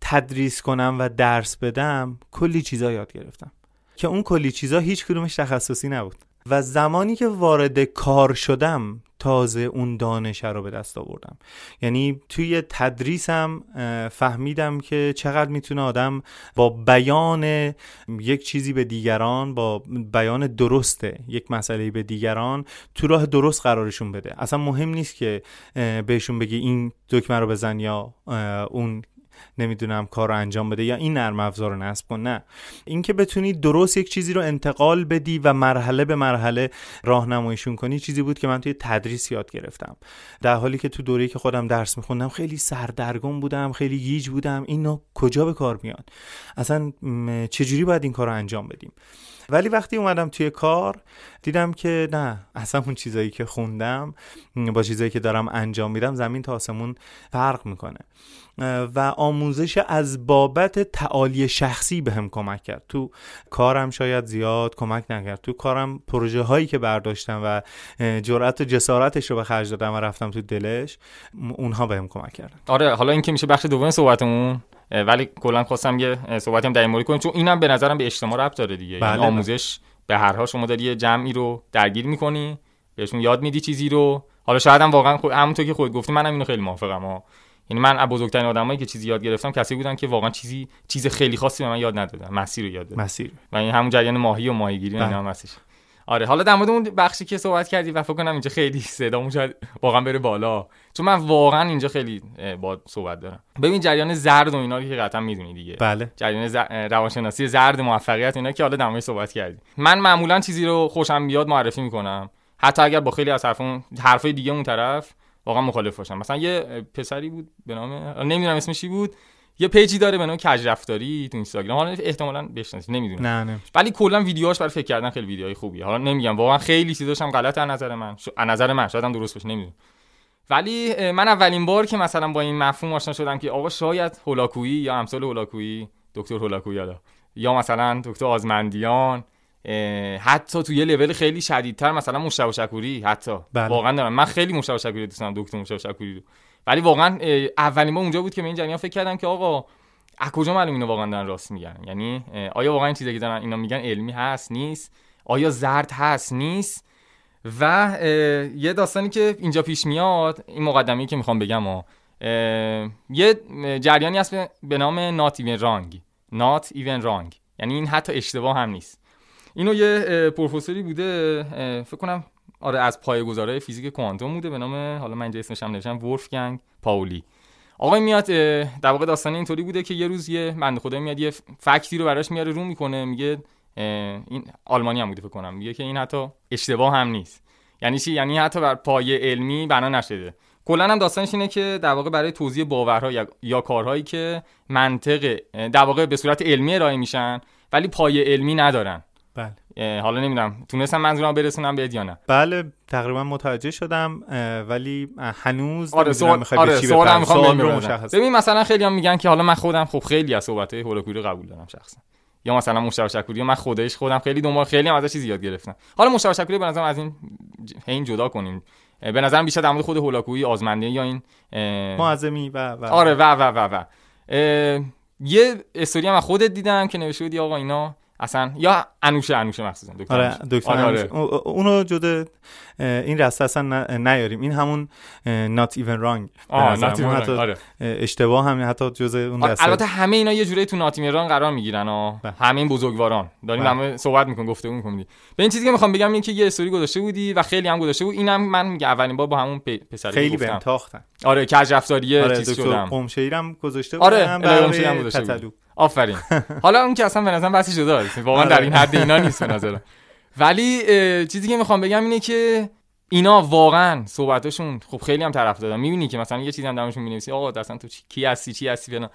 تدریس کنم و درس بدم کلی چیزا یاد گرفتم. که اون کلی چیزا هیچ کدومش تخصصی نبود. و زمانی که وارد کار شدم تازه اون دانش رو به دست آوردم. یعنی توی تدریسم فهمیدم که چقدر می‌تونه آدم با بیان یک چیزی به دیگران با بیان درسته یک مسئله به دیگران تو راه درست قرارشون بده. اصلا مهم نیست که بهشون بگی این دکمه رو بزن یا اون نمی‌دونم کار رو انجام بده یا این نرم افزار رو نصب کن نه. اینکه بتونی درست یک چیزی رو انتقال بدی و مرحله به مرحله راهنماییشون کنی چیزی بود که من توی تدریس یاد گرفتم. در حالی که تو دوره‌ای که خودم درس میخوندم خیلی سردرگم بودم خیلی گیج بودم اینو کجا به کار میاد اصلا چجوری باید این کار رو انجام بدیم؟ ولی وقتی اومدم توی کار دیدم که نه اصلا اون چیزایی که خوندم با چیزایی که دارم انجام میدم زمین تا آسمون فرق می‌کنه. و آموزش از بابت تعالی شخصی به هم کمک کرد. تو کارم شاید زیاد کمک نکرد. تو کارم پروژه هایی که برداشتم و جرأت و جسارتش رو به خرج دادم و رفتم تو دلش اونها بهم کمک کردن. آره حالا این که میشه بخش دوم صحبتمون ولی کلا خواستم یه صحبتی هم در این مورد کنیم چون اینم به نظرم به اجتماع ربط داره دیگه. یعنی بله. آموزش به هر حال شما داری یه جمعی رو درگیر می‌کنی بهشون یاد میدی چیزی رو. حالا شاید هم واقعا خود همونطور که خود گفتی منم اینو خیلی موافقم یعنی من از بزرگترین آدمایی که چیزی یاد گرفتم کسی بودن که واقعا چیزی چیز خیلی خاصی به من یاد ندادن مسیر رو یاد دادن. مسیر. و این همون جریان ماهی و ماهیگیری اینا هم هستش. آره حالا در مورد اون بخشی که صحبت کردی و فکر کنم اینجا خیلی صدامون شاید واقعا بره بالا. چون من واقعا اینجا خیلی با صحبت دارم. ببین جریان زرد و اینا رو که قطعا می‌دونی دیگه. بله. جریان ز... روانشناسی زرد موفقیت اینا که حالا در صحبت کردی. من معمولا چیزی رو خوشم بیاد معرفی می‌کنم. حتی اگر با خیلی از حرفون حرفای دیگه اون طرف واقعا مخالف باشم. مثلا یه پسری بود به نام نمی‌دونم اسمش چی بود. یه پیجی داره به نام کج رفتاری تو اینستاگرام. حالا احتمالاً بشناسید نمی‌دونم. نه نه ولی کلا ویدیوهاش برای فکر کردن خیلی ویدیوهای خوبیه. حالا نمیگم واقعا خیلی چیزاش هم غلط از نظر من. از نظر من شاید هم درست باشه نمی‌دونم. ولی من اولین بار که مثلا با این مفهوم آشنا شدم که آقا شاید هولاکویی یا امثال هولاکویی دکتر هولاکویی یا مثلا دکتر آزمندیان حتی تو یه لول خیلی شدیدتر مثلا مشتبه شکوری حتی. بله. واقعا دارم. من خیلی مشتبه شکوری دوست دارم دکتر مشتبه شکوری رو. ولی واقعا اولین بار اونجا بود که به این جریان فکر کردم که آقا از کجا معلوم اینو واقعا دارن راست میگن؟ یعنی آیا واقعا این چیزی که دارن اینا میگن علمی هست نیست؟ آیا زرد هست؟ نیست؟ و یه داستانی که اینجا پیش میاد این مقدمه‌ای که می‌خوام بگم ها یه جریانی هست به نام not even wrong. Not even wrong. یعنی این حتی اشتباه هم نیست. اینو یه پروفسوری بوده فکر کنم آره از پایه‌گذارای فیزیک کوانتوم بوده به نام حالا من اینجا اسمش هم نوشتم ولفگنگ پاولی. آقای میاد در واقع داستان اینطوری بوده که یه روز یه بنده خدا میاد یه فکتی رو براش میاره رو می‌کنه میگه این آلمانی هم بوده فکر کنم میگه که این حتی اشتباه هم نیست. یعنی چی؟ یعنی حتی بر پایه علمی بنا نشده. کلا هم داستانش اینه که در واقع برای توضیح باورها یا, یا کارهایی که منطق در واقع به صورت علمی ارائه میشن ولی پایه علمی ندارن. حالا نمی‌دونم تونستم منظورم برسونم به یا نه؟ بله تقریبا متوجه شدم ولی هنوز آره سوال آره چی سوال مشخص. ببین مثلا خیلی هم میگن که حالا من خودم خب خیلی از صحبت هولوکوری قبول دارم شخصا. یا مثلا مشتاق شکوری من خودش خودم خیلی دنبال خیلی هم ازش یاد گرفتم. حالا مشتاق شکوری به نظرم از این این جدا کنیم. به نظرم بیشتر در مورد خود هولاکویی آزمنده یا این معظمی و و آره و و و و. یه استوری هم خودت دیدم که نوشته بودی آقا اینا اصلا یا انوشه انوشه مخصوصا دکتر آره دکتر آره. آره. اونو جدا این رسته اصلا نیاریم. این همون not even wrong. حتی آره. اشتباه هم حتی جزء اون رسته. البته همه اینا یه جوری تو not even wrong قرار می‌گیرن و بله. همین بزرگواران. داریم بله. همه صحبت می‌کنیم گفتگو می‌کنیم به این چیزی که می‌خوام بگم این که یه استوری گذاشته بودی و خیلی هم گذاشته بود. اینم من میگم اولین بار با همون پسری خیلی بهم تاختن. آره کج رفتاری آره چیز شدم. قم گذاشته آره گذاشته آفرین. حالا اون که اصلا به نظرم بحث شده واقعا در این حد اینا نیست به نظرم. ولی چیزی که می‌خوام بگم اینه که اینا واقعا صحبتاشون خب خیلی هم طرف دادن. می‌بینی که مثلا یه چیزی هم درمشون می‌نویسی آقا اصلا تو کی هستی چی هستی فلان.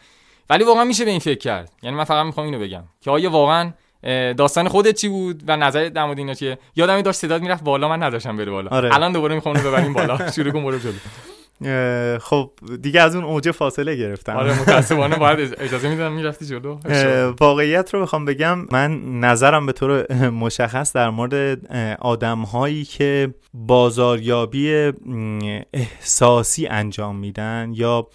ولی واقعا میشه به این فکر کرد. یعنی من فقط می‌خوام اینو بگم که آیا واقعا داستان خودت چی بود و نظر در مورد اینا چیه؟ یادم داشت صدات می‌رفت بالا من نداشتم بره بالا. آره. الان دوباره می‌خوام ببریم بالا. شروع کن برو جلو. خب دیگه از اون اوج فاصله گرفتم. آره متاسفانه باید اجازه میدم می‌رفتی جلو. واقعیت رو بخوام بگم من نظرم به طور مشخص در مورد آدم هایی که بازاریابی احساسی انجام میدن یا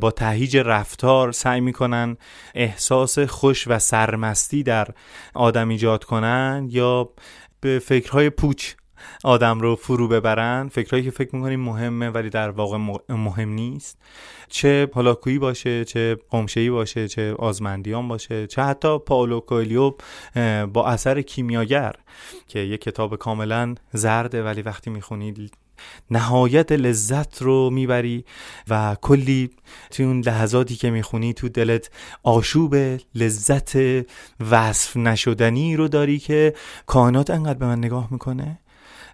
با تهیج رفتار سعی می‌کنن احساس خوش و سرمستی در آدم ایجاد کنن یا به فکرهای پوچ آدم رو فرو ببرن فکرهایی که فکر می‌کنیم مهمه ولی در واقع مهم نیست. چه هلاکویی باشه چه قمشهی باشه چه آزمندیان باشه چه حتی پاولو کویلیو با اثر کیمیاگر که یک کتاب کاملا زرده ولی وقتی می‌خونید نهایت لذت رو می‌بری و کلی توی اون لحظاتی که می‌خونی تو دلت آشوب لذت وصف نشدنی رو داری که کائنات انقدر به من نگاه می‌کنه.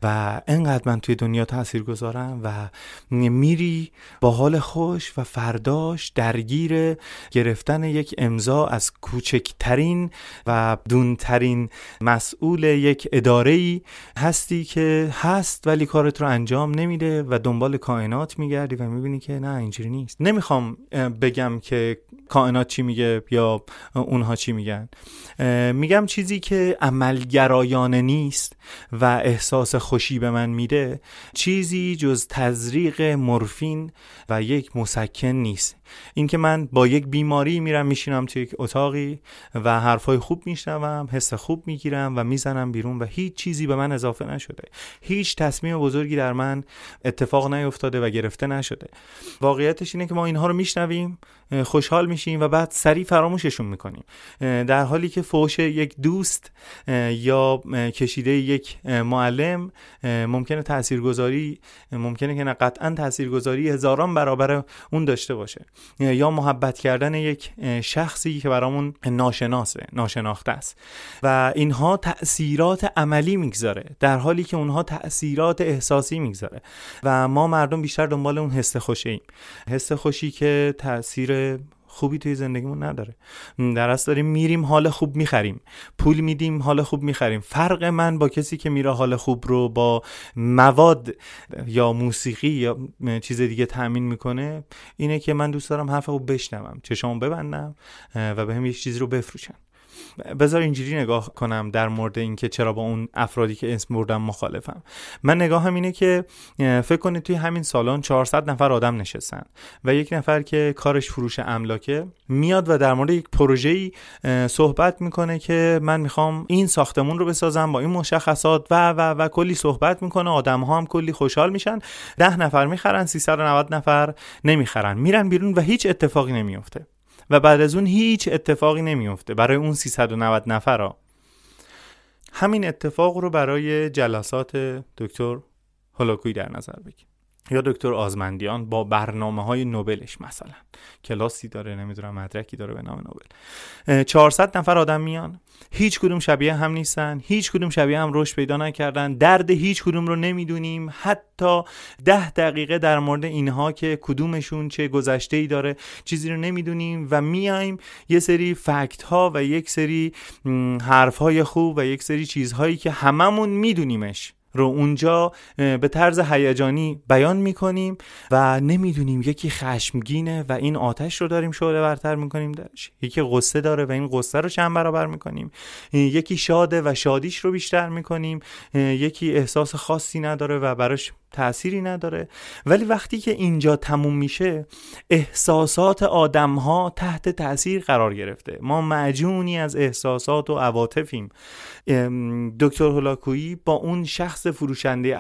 و انقدر من توی دنیا تاثیر گذارم و میری با حال خوش و فرداش درگیر گرفتن یک امضا از کوچکترین و دونترین مسئول یک اداره ای هستی که هست ولی کارت رو انجام نمیده و دنبال کائنات میگردی و می‌بینی که نه اینجوری نیست. نمی‌خوام بگم که کائنات چی میگه یا اونها چی میگن. میگم چیزی که عملگرایانه نیست و احساس خوشی به من میده چیزی جز تزریق مورفین و یک مسکن نیست. اینکه من با یک بیماری میرم میشینم توی یک اتاقی و حرفای خوب میشنوم حس خوب می‌گیرم و می‌زنم بیرون و هیچ چیزی به من اضافه نشده. هیچ تصمیم بزرگی در من اتفاق نیفتاده و گرفته نشده. واقعیتش اینه که ما اینها رو میشنویم خوشحال میشیم و بعد سریع فراموششون می‌کنیم. در حالی که فوش یک دوست یا کشیده یک معلم ممکنه تاثیرگذاری ممکنه که نه قطعا تاثیرگذاری هزاران برابر اون داشته باشه. یا محبت کردن یک شخصی که برامون ناشناسه ناشناخته است. و اینها تاثیرات عملی می‌گذاره در حالی که اونها تاثیرات احساسی می‌گذاره. و ما مردم بیشتر دنبال اون حس خوشی حس خوشی که تاثیر خوبی توی زندگیمون نداره. در اصل داریم میریم حال خوب می‌خریم. پول میدیم حال خوب می‌خریم. فرق من با کسی که میره حال خوب رو با مواد یا موسیقی یا چیز دیگه تأمین می‌کنه اینه که من دوست دارم حرف خوب بشنوم چشامو ببندم و به هم یه چیزی رو بفروشن. بذار اینجوری نگاه کنم در مورد اینکه چرا با اون افرادی که اسم بردم مخالفم. من نگاهم اینه که فکر کنید توی همین سالن 400 نفر آدم نشستن و یک نفر که کارش فروش املاکه میاد و در مورد یک پروژه‌ای صحبت می‌کنه که من می‌خوام این ساختمون رو بسازم با این مشخصات و و و کلی صحبت می‌کنه آدم ها هم کلی خوشحال میشن. ده نفر می‌خرن 390 نفر نمی‌خرن. میرن بیرون و هیچ اتفاقی نمیفته و بعد از اون هیچ اتفاقی نمیفته برای اون 390 نفر ها. همین اتفاق رو برای جلسات دکتر هولاکوی در نظر بگیر یا دکتر آزمندیان با برنامه های نوبلش مثلا. کلاسی داره نمی‌دونم مدرکی داره به نام نوبل. 400 نفر آدم میان. هیچ کدوم شبیه هم نیستن هیچ کدوم شبیه هم رشد پیدا نکردن. درد هیچ کدوم رو نمی‌دونیم. حتی ده دقیقه در مورد اینها که کدومشون چه گذشته ای داره چیزی رو نمی‌دونیم و میایم یه سری فکت ها و یک سری حرف های خوب و یک سری چیزهایی که هممون میدونیمش. رو اونجا به طرز هیجانی بیان می‌کنیم و نمی‌دونیم یکی خشمگینه و این آتش رو داریم شعله برتر می‌کنیم درش. یکی قصه داره و این قصه رو چند برابر می‌کنیم. یکی شاده و شادیش رو بیشتر می‌کنیم. یکی احساس خاصی نداره و براش تأثیری نداره. ولی وقتی که اینجا تموم میشه احساسات آدم ها تحت تاثیر قرار گرفته. ما معجونی از احساسات و عواطفیم. دکتر هولاکویی با اون شخص فروشنده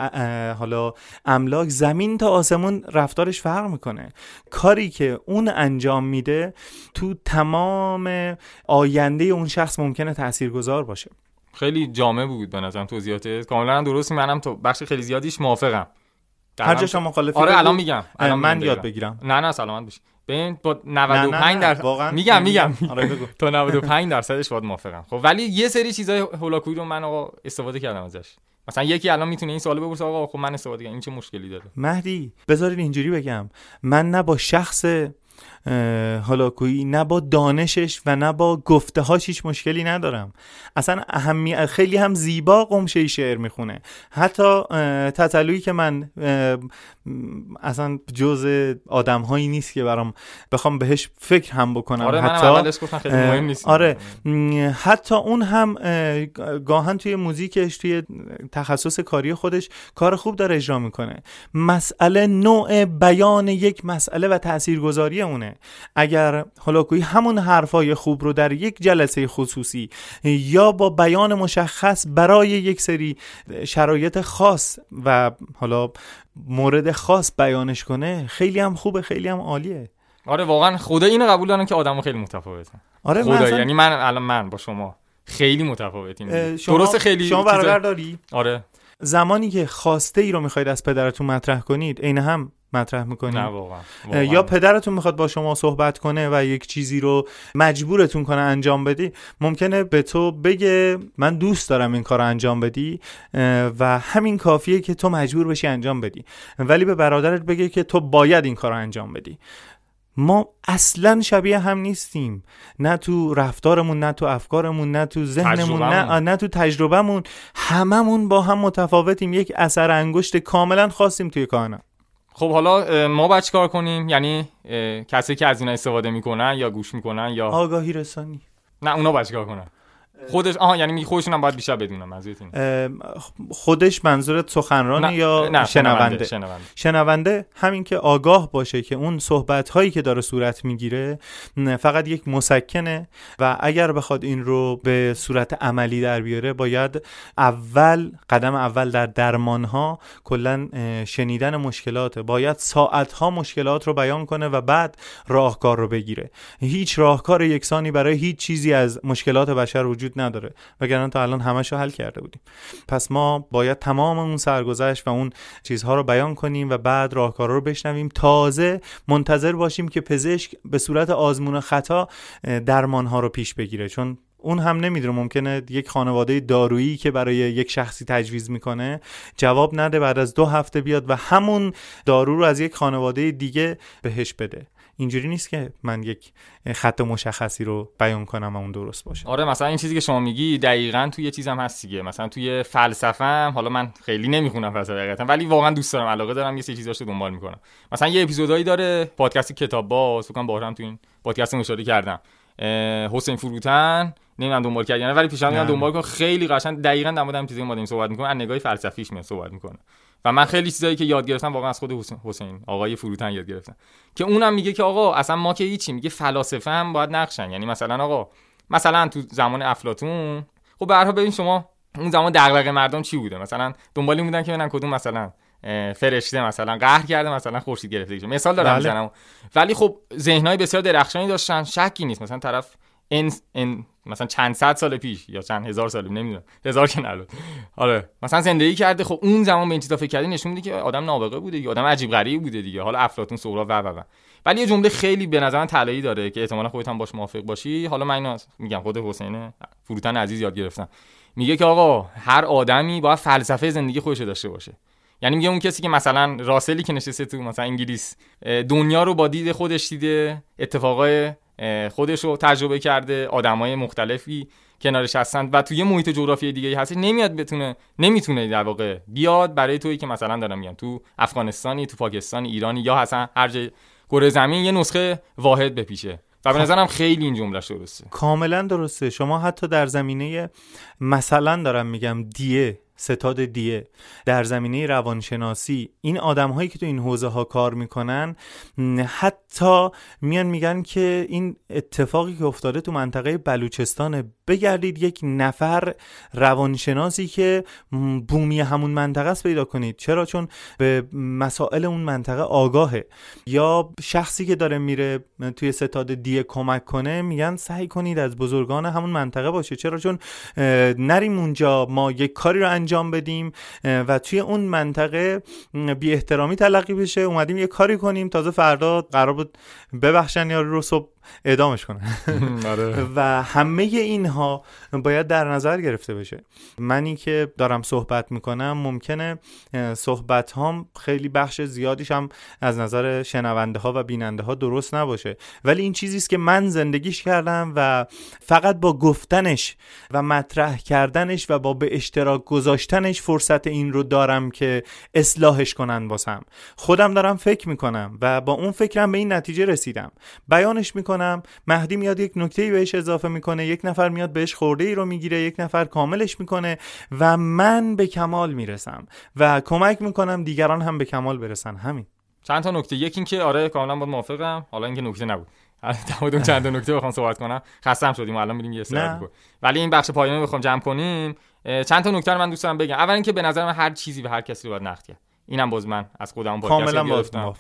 حالا املاک زمین تا آسمون رفتارش فرق می‌کنه. کاری که اون انجام میده تو تمام آینده اون شخص ممکنه تاثیرگذار باشه. خیلی جامع بود به نظرم توضیحاتت. کاملا درست منم تو بخش خیلی زیادیش موافقم. هر جا شما مخالفی آره الان میگم. الان من یاد بگیرم. نه نه سلامت باشی. ببین با 95 درصد میگم میگم. آره تا 95 درصدش باید موافقم. خب ولی یه سری چیزای هولاکوی رو من آقا استفاده کردم ازش. مثلا یکی الان می‌تونه این سوالو بپرسه آقا خب من استفاده کردم. این چه مشکلی داره؟ مهدی بذارید اینجوری بگم. من نه با شخص هالاکویی نه با دانشش و نه با گفته هاش هیچ مشکلی ندارم. اصلا اهمی خیلی هم زیبا قمشه شعر می‌خونه. حتی تطلویی که من اصلا جز آدم هایی نیست که برام بخوام بهش فکر هم بکنم آره حتی. خیلی مهم نیست. آره. حتی اون هم گاهن توی موزیکش توی تخصص کاری خودش کار خوب داره اجرا می‌کنه. مسئله نوع بیان یک مسئله و تاثیرگذاری اونه. اگر هلاکویی همون حرفای خوب رو در یک جلسه خصوصی یا با بیان مشخص برای یک سری شرایط خاص و حالا مورد خاص بیانش کنه خیلی هم خوبه خیلی هم عالیه. آره واقعا خدا اینو قبول دارن که آدمو خیلی متفاوته آره خدا مثلا یعنی من الان من با شما خیلی متفاوتیم. شما درسته خیلی شما برادر داری آره. زمانی که خواسته ای رو می‌خواید از پدرتون مطرح کنید عین هم مطرح می‌کنید نه واقعا, واقعاً. یا پدرتون می‌خواد با شما صحبت کنه و یک چیزی رو مجبورتون کنه انجام بدی؟ ممکنه به تو بگه من دوست دارم این کار رو انجام بدی و همین کافیه که تو مجبور بشی انجام بدی. ولی به برادرت بگه که تو باید این کار رو انجام بدی. ما اصلا شبیه هم نیستیم. نه تو رفتارمون نه تو افکارمون نه تو ذهنمون نه. نه تو تجربهمون. هممون با هم متفاوتیم. یک اثر انگشت کاملا خاصیم توی کائنات. خب حالا ما باید چیکار کنیم؟ یعنی کسی که از اینا استفاده می‌کنن یا گوش می‌کنن یا آگاهی رسانی. نه اونا باید چیکار کنن؟ خودش آها یعنی خودشون هم باید بیشتر اینه. ام، خودش منظورت سخنرانه یا نه شنونده؟ شنونده. شنونده همین که آگاه باشه که اون صحبت هایی که داره صورت می‌گیره فقط یک مسکنه و اگر بخواد این رو به صورت عملی در بیاره باید اول قدم اول در درمان ها کلا شنیدن مشکلاته. باید ساعت ها مشکلات رو بیان کنه و بعد راهکار رو بگیره. هیچ راهکار یکسانی برای هیچ چیزی از مشکلات بشر وجود نداره. وگرنه تا الان همش رو حل کرده بودیم. پس ما باید تمام اون سرگذشت و اون چیزها رو بیان کنیم و بعد راهکارا رو بشنویم. تازه منتظر باشیم که پزشک به صورت آزمون خطا درمانها رو پیش بگیره. چون اون هم نمی‌دونه ممکنه یک خانواده دارویی که برای یک شخصی تجویز می‌کنه جواب نده بعد از دو هفته بیاد و همون دارو رو از یک خانواده دیگه بهش بده. اینجوری نیست که من یک خط مشخصی رو بیان کنم و اون درست باشه. آره مثلا این چیزی که شما میگی دقیقا توی یه چیزم هست دیگه. مثلا توی فلسفه هم حالا من خیلی نمی‌خونم فلسفه حقیقتا ولی واقعا دوست دارم علاقه دارم یه سری چیزاش رو دنبال می‌کنم. مثلا یه اپیزودایی داره پادکست کتاب باز فکر کنم بارم تو این پادکست اشاره کردم. حسین فروتن نمی‌دونم دنبال کردن ولی پیشنهاد میدم. دنبال کن. خیلی قشنگ دقیقاً در مورد همین چیزی که ما داریم صحبت می‌کنیم. از نگاه فلسفیش میاد صحبت می‌کنه. و من خیلی چیزایی که یاد گرفتم واقعا از خود حسین, حسین آقای فروتن یاد گرفتم. که اونم میگه که آقا اصلا ما که هیچی میگه فلاسفه هم باید نقشن. یعنی مثلا آقا مثلا تو زمان افلاطون خب به هر ببین شما اون زمان دغدغه مردم چی بوده؟ مثلا دنبال این بودن که ببینن کدوم مثلا فرشته مثلا قهر کرده مثلا خورشید گرفته مثال دارم بله. می‌زنم. ولی خب ذهنهای بسیار درخشانی داشتن شکی نیست. مثلا طرف ان ان مثلا چند صد سال پیش یا چند هزار سال نمی‌دونم. هزار که نلو آره. مثلا زندگی کرده خب اون زمان به این چیزا فکر کردی نشون میده که آدم نابغه بوده دیگه آدم عجیب غریب بوده دیگه. حالا افلاطون سهراب و و و. ولی یه جمله خیلی به نظر من طلایی داره که احتمالاً خودت هم باش موافق باشی. حالا من میگم خود حسین فروتن عزیز یاد گرفتم. میگه که آقا هر آدمی باید فلسفه زندگی خودش داشته باشه. یعنی میگه اون کسی که مثلا راسلی که نشسته تو مثلا انگلیس دنیا رو با دید خودش دیده اتفاقای خودش رو تجربه کرده آدمای مختلفی کنارش هستن و توی محیط جغرافیایی دیگه هست نمیاد بتونه نمی‌تونه در واقع بیاد برای تویی که مثلا دارم میگم تو افغانستانی تو پاکستان ایرانی یا اصلا هر جای کره زمین یه نسخه واحد بپیشه. و به نظرم خیلی این جملهش درسته. کاملا درسته. شما حتی در زمینه مثلا دارم میگم دیه ستاد دیه. در زمینه روانشناسی این آدم هایی که تو این حوزه ها کار می‌کنن حتی میان میگن که این اتفاقی که افتاده تو منطقه بلوچستان بگردید یک نفر روانشناسی که بومی همون منطقه است پیدا کنید. چرا؟ چون به مسائل اون منطقه آگاهه. یا شخصی که داره میره توی ستاد دیه کمک کنه میگن سعی کنید از بزرگان همون منطقه باشه. چرا؟ چون نریم اونجا ما یک کاری رو انجام بدیم و توی اون منطقه بی احترامی تلقی بشه. اومدیم یه کاری کنیم. تازه فردا قرار بود ببخشن یا رو صبح اعدامش کنن آره. و همه اینها باید در نظر گرفته بشه. منی که دارم صحبت می‌کنم ممکنه صحبت هام خیلی بخش زیادیش هم از نظر شنونده ها و بیننده ها درست نباشه. ولی این چیزی است که من زندگیش کردم و فقط با گفتنش و مطرح کردنش و با به اشتراک گذاشتنش فرصت این رو دارم که اصلاحش کنن واسم. خودم دارم فکر می‌کنم و با اون فکرم به این نتیجه رسیدم. بیانش می‌کنم مهدی میاد یک نکته بهش اضافه می‌کنه یک نفر میاد بهش خورده ای رو می‌گیره یک نفر کاملش می‌کنه و من به کمال می‌رسم و کمک می‌کنم دیگران هم به کمال برسن. همین. چند تا نکته؟ یکی اینکه آره کاملا با موافقم. حالا اینکه نکته نبود. در چند تا نکته بخوام صحبت کنم. خستم شدیم الان میریم یه سر ولی این بخش پایانی بخوام جمع کنیم. چند تا نکته رو من دوست دارم بگم. اول اینکه به نظر من هر چیزی به هر کسی رو باید نقد کرد. اینم باز من از خودم کاملا گرفتم.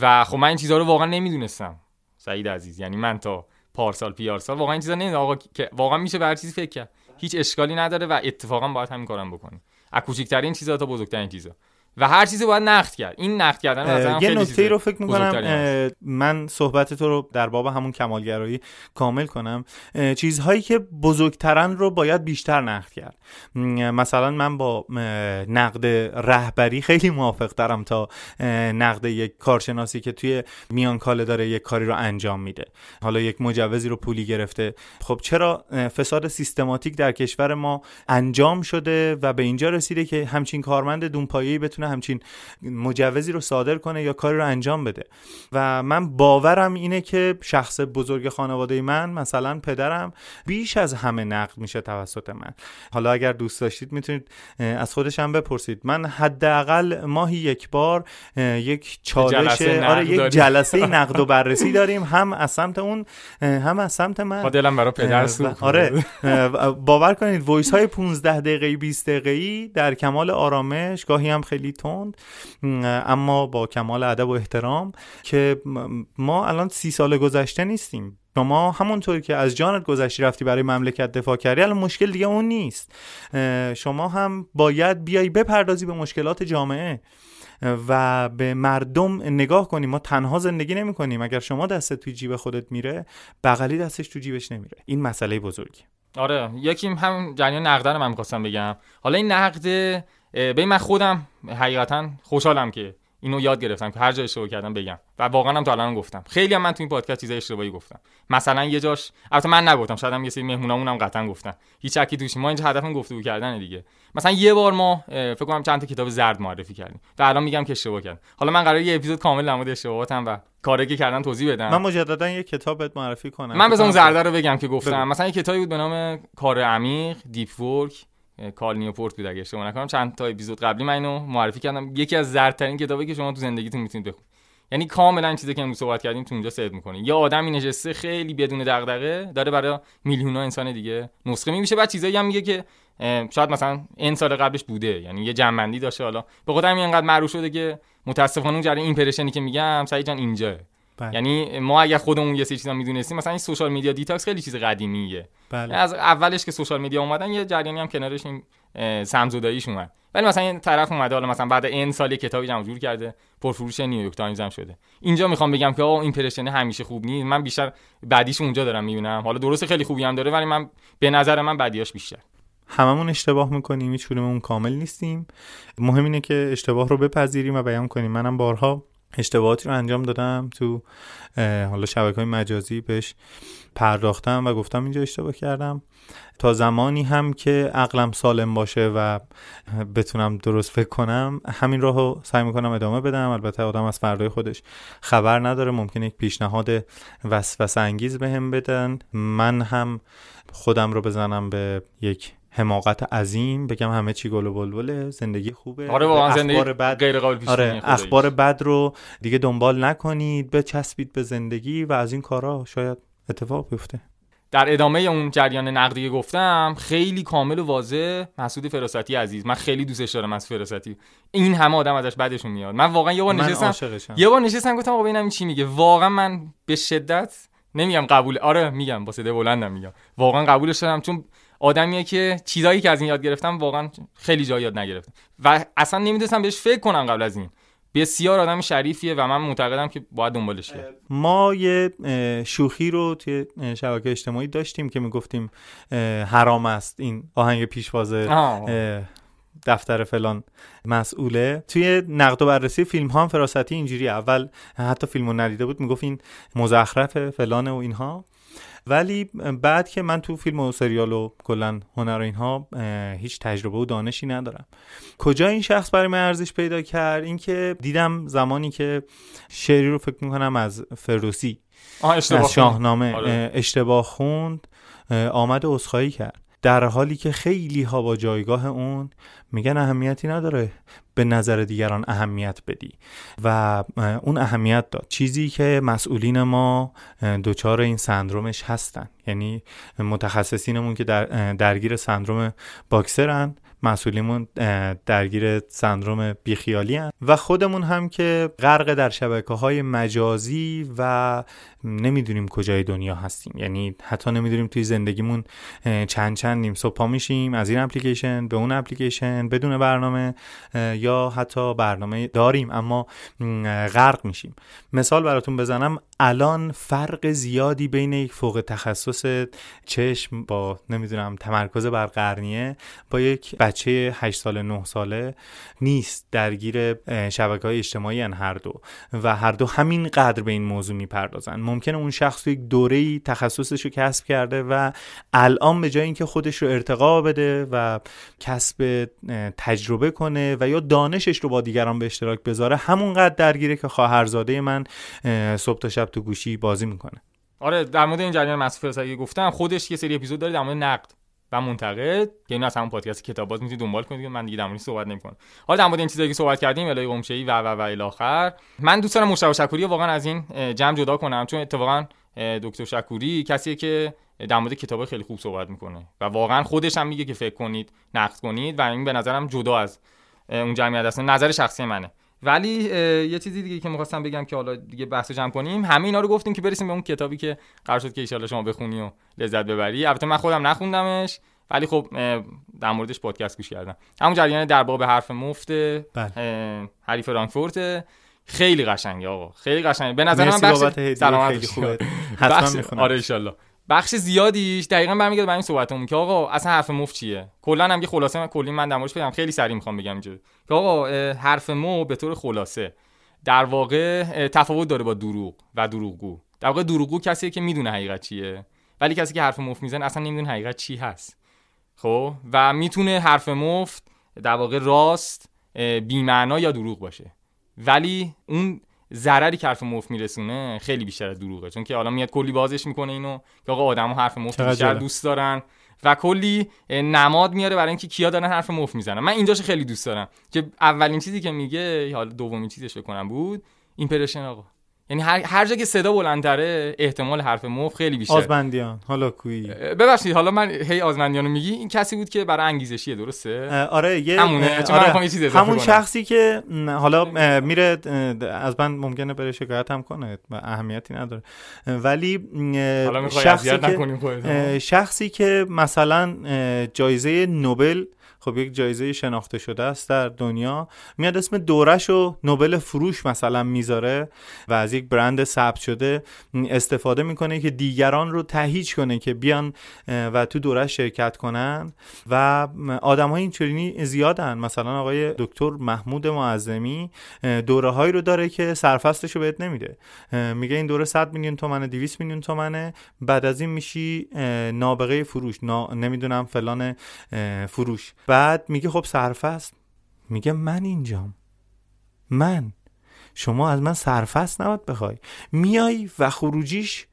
و خب من این چیزها رو واقعا نمی‌دونستم. سعید عزیز. یعنی من تا پارسال پیارسال. واقعا این چیزا نمی‌دونم. آقا که واقعا میشه به هر چیزی فکر کرد. هیچ اشکالی نداره و اتفاقا باید همین کارم بکنی. از کوچکترین چیزا تا بزرگترین چیزا. و هر چیزی باید نقد کرد. این نقد کردن یه نکته رو فکر می‌کنم من صحبت تو رو در باب همون کمالگرایی کامل کنم. چیزهایی که بزرگترن رو باید بیشتر نقد کرد. مثلا من با نقد رهبری خیلی موافق دارم تا نقد یک کارشناسی که توی میان کاله داره یک کاری رو انجام میده. حالا یک مجوزی رو پولی گرفته. خب چرا فساد سیستماتیک در کشور ما انجام شده و به اینجا رسیده که همچین کارمند دونپایه‌ای بتونه همچین مجوزی رو صادر کنه یا کاری رو انجام بده. و من باورم اینه که شخص بزرگ خانواده من مثلا پدرم بیش از همه نقد میشه توسط من. حالا اگر دوست داشتید می‌تونید از خودش هم بپرسید. من حداقل ماهی یک بار یک چالش آره یک جلسه نقد و بررسی داریم. هم از سمت اون هم از سمت من. دلم برای پدر آره باور کنید وایس های 15 دقیقه‌ای 20 دقیقه‌ای در کمال آرامش گاهی هم خیلی تند اما با کمال ادب و احترام که ما الان سی سال گذشته نیستیم. شما همونطور که از جانت گذشتی رفتی برای مملکت دفاع کردی الان مشکل دیگه اون نیست. شما هم باید بیای بپردازی به مشکلات جامعه و به مردم نگاه کنیم ما تنها زندگی نمی کنیم. اگر شما دست توی جیب خودت میره بغلی دستش تو جیبش نمیره. این مسئله بزرگی. آره یکی هم جریان نقدن من می‌خواستم بگم. حالا این نقد به من خودم حقیقتا خوشحالم که اینو یاد گرفتم که هر جا اشتباه کردم بگم. و واقعا هم تا الان گفتم. خیلی هم من تو این پادکست چیزای اشتباهی گفتم. مثلا یه جاش البته من نگفتم شاید هم یه سری مهمونامون هم قطعا گفتن. هیچ شکی توش ما اینجا هدفمون گفتگو کردن دیگه. مثلا یه بار ما فکر کنم چند تا کتاب زرد معرفی کردیم. و الان میگم که اشتباه کردم. حالا من قراره یه اپیزود کامل در مورد اشتباهاتم و کاری که کردن توضیح بدم. من مجددا یه کتاب بهت معرفی کنم. من بذارم زرده رو بگم که گفتم. مثلا یه کتابی بود به نام کار عمیق Deep Work کال نیوپورت بود اگه اشتباه نکنم. چند تا اپیزود قبلی من اینو معرفی کردم. یکی از زردترین کتابی که شما تو زندگیتون می‌تونید بخونید. یعنی کاملا چیزی که امروز صحبت کردیم تو اونجا صدق می‌کنه. یه آدمی نشسته خیلی بدون دغدغه داره برای میلیون ها انسان دیگه نسخه می‌پیچه بعد چیزایی هم میگه که شاید مثلا این سال قبلش بوده. یعنی یه جمع‌بندی داشته. حالا به خاطر همین انقدر معروف شده که متاسفانه اون جریان impression ی که میگم سعید جان اینجاست. بله. یعنی ما اگه خودمون یه سری چیزا می‌دونستیم مثلا این social media detox خیلی چیز قدیمیه. بله. از اولش که social media اومدن یه جریانی هم کنارش این سمزداییش اومد. ولی مثلا این طرف اومده حالا مثلا بعد این سالی کتابی جمع جور کرده پرفروش نیویورک تایمز هم شده. اینجا می‌خوام بگم که آقا impression همیشه خوب نیست. من بیشتر بدیش اونجا دارم می‌بینم. حالا درست خیلی خوبی هم داره ولی من به نظر من بدیاش بیشتر. هممون اشتباه می‌کنیم هیچکدوممون کامل نیستیم. مهم اینه که اشتباه رو بپذیریم و بیان کنیم. منم بارها اشتباهاتی رو انجام دادم تو حالا شبکه های مجازی بهش پرداختم و گفتم اینجا اشتباه کردم. تا زمانی هم که عقلم سالم باشه و بتونم درست فکر کنم همین راهو سعی می‌کنم ادامه بدم. البته آدم از فردای خودش خبر نداره ممکنه یک پیشنهاد وسوسه انگیز بهم به بدن. من هم خودم رو بزنم به یک حماقت عظیم بگم همه چی گل و بلبله زندگی خوبه. آره واقعا زندگی بد غیر قابل آره اخبار بد رو دیگه دنبال نکنید بچسبید به زندگی و از این کارا شاید اتفاق بیفته. در ادامه اون جریان نقدی گفتم خیلی کامل و واضح مسعود فراستی عزیز. من خیلی دوستش دارم از فراستی. این همه آدم ازش بعدشون میاد. من واقعا یه بار نشستم یه بار نشستم گفتم آقا ببینم چی میگه. واقعا من به شدت نمیگم قبول آره میگم با صدای بلندم میگم. واقعا قبولش دارم چون آدمیه که چیزایی که از این یاد گرفتم واقعا خیلی جا یاد نگرفتم. و اصلا نمی‌دونستم بهش فکر کنم قبل از این. بسیار آدم شریفیه و من معتقدم که باید دنبالش کرد ما یه شوخی رو توی شبکه اجتماعی داشتیم که می‌گفتیم حرام است این آهنگ پیشواز دفتر فلان مسئوله. توی نقد و بررسی فیلم ها هم فراستی اینجوری اول حتی فیلمو ندیده بود می‌گفت این مزخرف فلانه و اینها. ولی بعد که من تو فیلم و سریال و کلا هنر و اینها هیچ تجربه و دانشی ندارم. کجا این شخص برای من ارزش پیدا کرد؟ اینکه دیدم زمانی که شعری رو فکر می‌کنم از فردوسی از شاهنامه آره. اشتباه خوند آمد عذرخواهی کرد. در حالی که خیلی ها با جایگاه اون میگن اهمیتی نداره به نظر دیگران اهمیت بدی. و اون اهمیت داد. چیزی که مسئولین ما دچار این سندرومش هستن. یعنی متخصصینمون که در درگیر سندروم باکسرن مسئولیمون درگیر سندروم بیخیالی هن. و خودمون هم که غرق در شبکه های مجازی و نمی‌دونیم کجای دنیا هستیم. یعنی حتی نمی‌دونیم توی زندگیمون چند چند نیم صبح میشیم از این اپلیکیشن به اون اپلیکیشن بدون برنامه یا حتی برنامه داریم اما غرق میشیم. مثال براتون بزنم الان فرق زیادی بین یک فوق تخصص چشم با نمی‌دونم تمرکز بر قرنیه با یک بچه 8 ساله 9 ساله نیست. درگیر شبکه های اجتماعی هر دو. و هر دو همین قدر به این موضوع می‌پردازن. ممکنه اون شخص یک دوره تخصصش رو کسب کرده و الان به جای اینکه خودش رو ارتقا بده و کسب تجربه کنه و یا دانشش رو با دیگران به اشتراک بذاره همونقدر درگیره که خواهرزاده من صبح تا شب تو گوشی بازی می‌کنه. آره در مورد این جریان مسئول گفتم خودش یه سری اپیزود داره در مورد نقد. و منتقد. که اینو از همون پادکست کتاب باز می‌تونید دنبال کنید من دیگه در موردش صحبت نمی‌کنم. حالا در مورد این چیزایی که صحبت کردیم الهی قمشه‌ای و و و الی آخر. من دوست دارم مشتاق شکوری واقعا از این جمع جدا کنم. چون اتفاقا دکتر شکوری کسیه که در مورد کتاب خیلی خوب صحبت می‌کنه. و واقعا خودش هم میگه که فکر کنید نقد کنید. و این به نظرم جدا از اون جمعیت هست نظر شخصی منه. ولی یه چیزی دیگه که می‌خواستم بگم که حالا دیگه بحث جمع کنیم. همه اینا رو گفتیم که برسیم به اون کتابی که قرار شد که ان شما بخونی و لذت ببری. البته من خودم نخوندمش ولی خب در موردش پادکست گوش کردم. همون جریان در باب حرف مفت بله. هری فرانکفورت خیلی قشنگه آقا. خیلی قشنگه. به نظر من بخش سلامت خیلی خوبه. حتما آره ان بخش زیادیش دقیقا برمیگرده به این صحبتمون که آقا اصلا حرف مفت چیه؟ کلا هم یه خلاصه من کلی من در بدم خیلی سریع می‌خوام بگم اینجا که آقا حرف مو به طور خلاصه. در واقع تفاوت داره با دروغ و دروغگو. در واقع دروغگو کسیه که می‌دونه حقیقت چیه. ولی کسی که حرف مفت می‌زنه اصلا نمی‌دونه حقیقت چی هست. خب؟ و می‌تونه حرف مفت در واقع راست بیمعنا یا دروغ باشه. ولی اون ضرری که حرف مفت میرسونه خیلی بیشتر از دروغه. چون که حالا میاد کلی بازش می‌کنه اینو که آقا آدمو حرف مفت بیشتر دوست دارن و کلی نماد میاره برای اینکه کیا دارن حرف مفت می‌زنن. من اینجاش خیلی دوست دارم که اولین چیزی که میگه حالا دومین چیزش بکنم بود ایمپرشن آقا. یعنی هر, هر جا که صدا بلندتره احتمال حرف مف خیلی بیشتر آزمندیان حالا کوی. ببخشید حالا من هی آزمندیان رو میگی این کسی بود که برای انگیزشیه درسته؟ آره یه همونه آره. چیز همون شخصی که حالا میره از من ممکنه بره شکایت هم کنه و اهمیتی نداره. ولی شخصی که شخصی که مثلا جایزه نوبل خب یک جایزه شناخته شده است در دنیا. میاد اسم دورش و نوبل فروش مثلا می‌ذاره و از یک برند ثبت شده استفاده می‌کنه که دیگران رو تهیج کنه که بیان و تو دورش شرکت کنن. و آدم های اینچنینی زیادن. مثلا آقای دکتر محمود معظمی دوره هایی رو داره که سرفستش رو بهت نمیده. میگه این دوره 100 میلیون تومنه 200 میلیون تومنه. بعد از این میشی نابغه فروش نا... نمی‌دونم فلان فروش. بعد میگه خب سرفست. میگه من اینجام. من. شما از من سرفست نباید بخوای. میای و خروجیش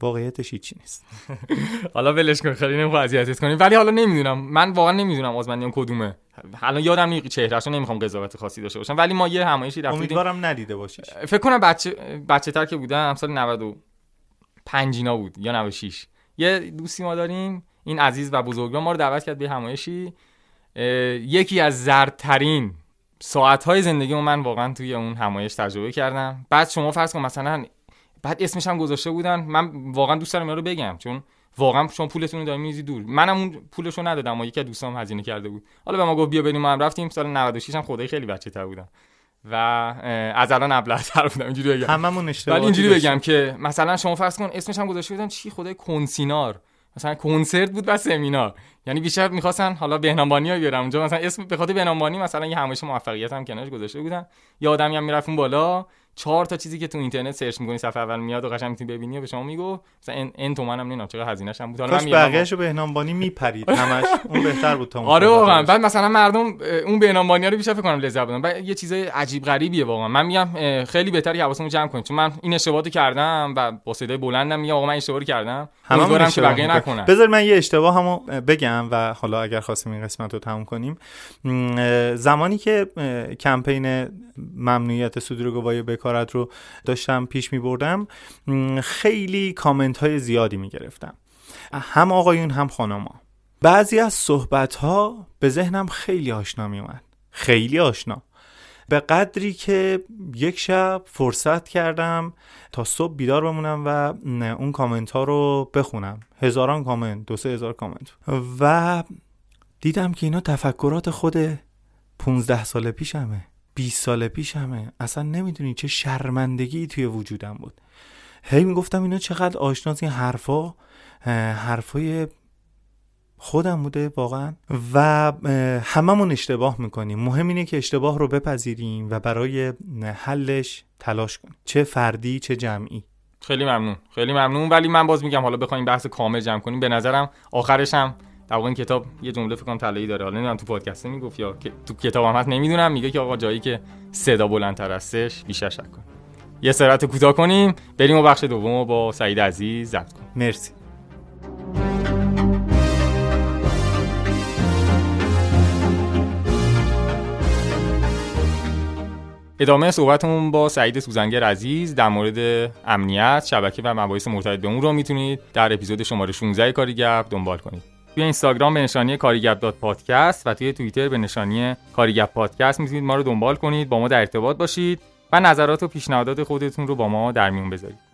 واقعیتش هیچی نیست. حالا ولش کن خیلی نمی‌خوام اذیتت کنیم ولی حالا نمی‌دونم. من واقعا نمی‌دونم آزمندیان کدومه. حالا یادم نیست چهرهشو نمی‌خوام قضاوت خاصی داشته باشم. ولی ما یه همایشی رفتیم. امیدوارم ندیده باشی فکر کنم بچه بچه تر که بودم سال 95 اینا بود یا 96 یه دوستی ما داریم. این عزیز و بزرگوار ما رو دعوت کرد به همایشی. یکی از زردترین ساعتهای زندگی من واقعا توی اون همایش تجربه کردم. بعد شما فرض کن مثلا بعد اسمش هم گذاشته بودن. من واقعا دوست دارم رو بگم چون واقعا شما پولتون رو میزی دور. منم اون پولشو ندادم اما یکی از دوستام هزینه کرده بود. حالا به ما گفت بیا بریم ما هم رفتیم. سال 96 هم خدای خیلی بچه تر بودم. و از الان ابله تر بودم. اینجوری بگم. هممون اشتباه ولی اینجوری بگم که مثلا شما فرض کن اسمش هم گذاشته بودن چی؟ خدای کنسینار. مثلا کنسرت بود و سمینار. یعنی بیشتر می‌خواستن حالا بهنامبانی ها بیارم. اونجا مثلا اسم به خاطر بهنامبانی مثلا یه همایش موفقیت هم کنارش گذاشته بودن. یه آدمی هم می‌رفت بالا. چهار تا چیزی که تو اینترنت سرچ می‌کنی صفحه اول میاد و قشنگ می‌تونی ببینی و به شما میگو مثلا ان ان تومن هم نمی‌دونم چقدر هزینه‌ش هم بود. حالا من بقیه‌شو بهنام بانی میپرید همش. اون بهتر بود تا آره واقعا. بعد مثلا مردم اون بهنام بانی رو بیشتر فکر کنم لذت بردن. بعد یه چیزای عجیب غریبیه واقعا. من میگم خیلی بهتره حواسمون جمع کنیم. چون من این اشتباهاتو کردم و با صدای بلندم میگم آقا من اشتباهی کردم. امیدوارم که بقیه نکنن. بذار من یه اشتباه همو بگم و حالا اگر خواستیم این قسمت رو تموم کنیم. زمانی که کمپین ممنوعیت صدور گواهی بکارت رو داشتم پیش می بردم خیلی کامنت های زیادی می گرفتم هم آقایون هم خانما بعضی از صحبت ها به ذهنم خیلی آشنا می اومد خیلی آشنا. به قدری که یک شب فرصت کردم تا صبح بیدار بمونم و اون کامنت ها رو بخونم. هزاران کامنت دو سه هزار کامنت. و دیدم که اینا تفکرات خود 15 سال پیشمه. 20 سال پیشمه اصلا نمی‌دونی چه شرمندگی توی وجودم بود. هی می‌گفتم اینا چقدر آشناس این حرفا. حرفای خودم بوده واقعا. و هممون اشتباه می‌کنیم. مهم اینه که اشتباه رو بپذیریم و برای حلش تلاش کنیم. چه فردی چه جمعی. خیلی ممنون. خیلی ممنون. ولی من باز میگم حالا بخوایم بحث کامل جمع کنیم. به نظرم آخرش هم در این کتاب یه جمله فکر کنم طلایی داره. حالا نمی‌دونم تو پادکست می‌گفت یا تو کتاب هم هست نمی‌دونم. میگه که آقا جایی که صدا بلندتر هستش بیشتر شک کن. یه سرعت کوتاه کنیم بریم و بخش دوم با سعید عزیز ضبط کنیم. مرسی. ادامه صحبتمون با سعید سوزنگر عزیز در مورد امنیت شبکه و مباحث مرتبط به اون رو می‌تونید در اپیزود شماره 16 کاری گپ دنبال کنید. توی اینستاگرام به نشانی کاریگپ پادکست و توی توییتر به نشانی کاریگپ پادکست می‌تونید ما رو دنبال کنید با ما در ارتباط باشید و نظرات و پیشنهادات خودتون رو با ما در میون بذارید.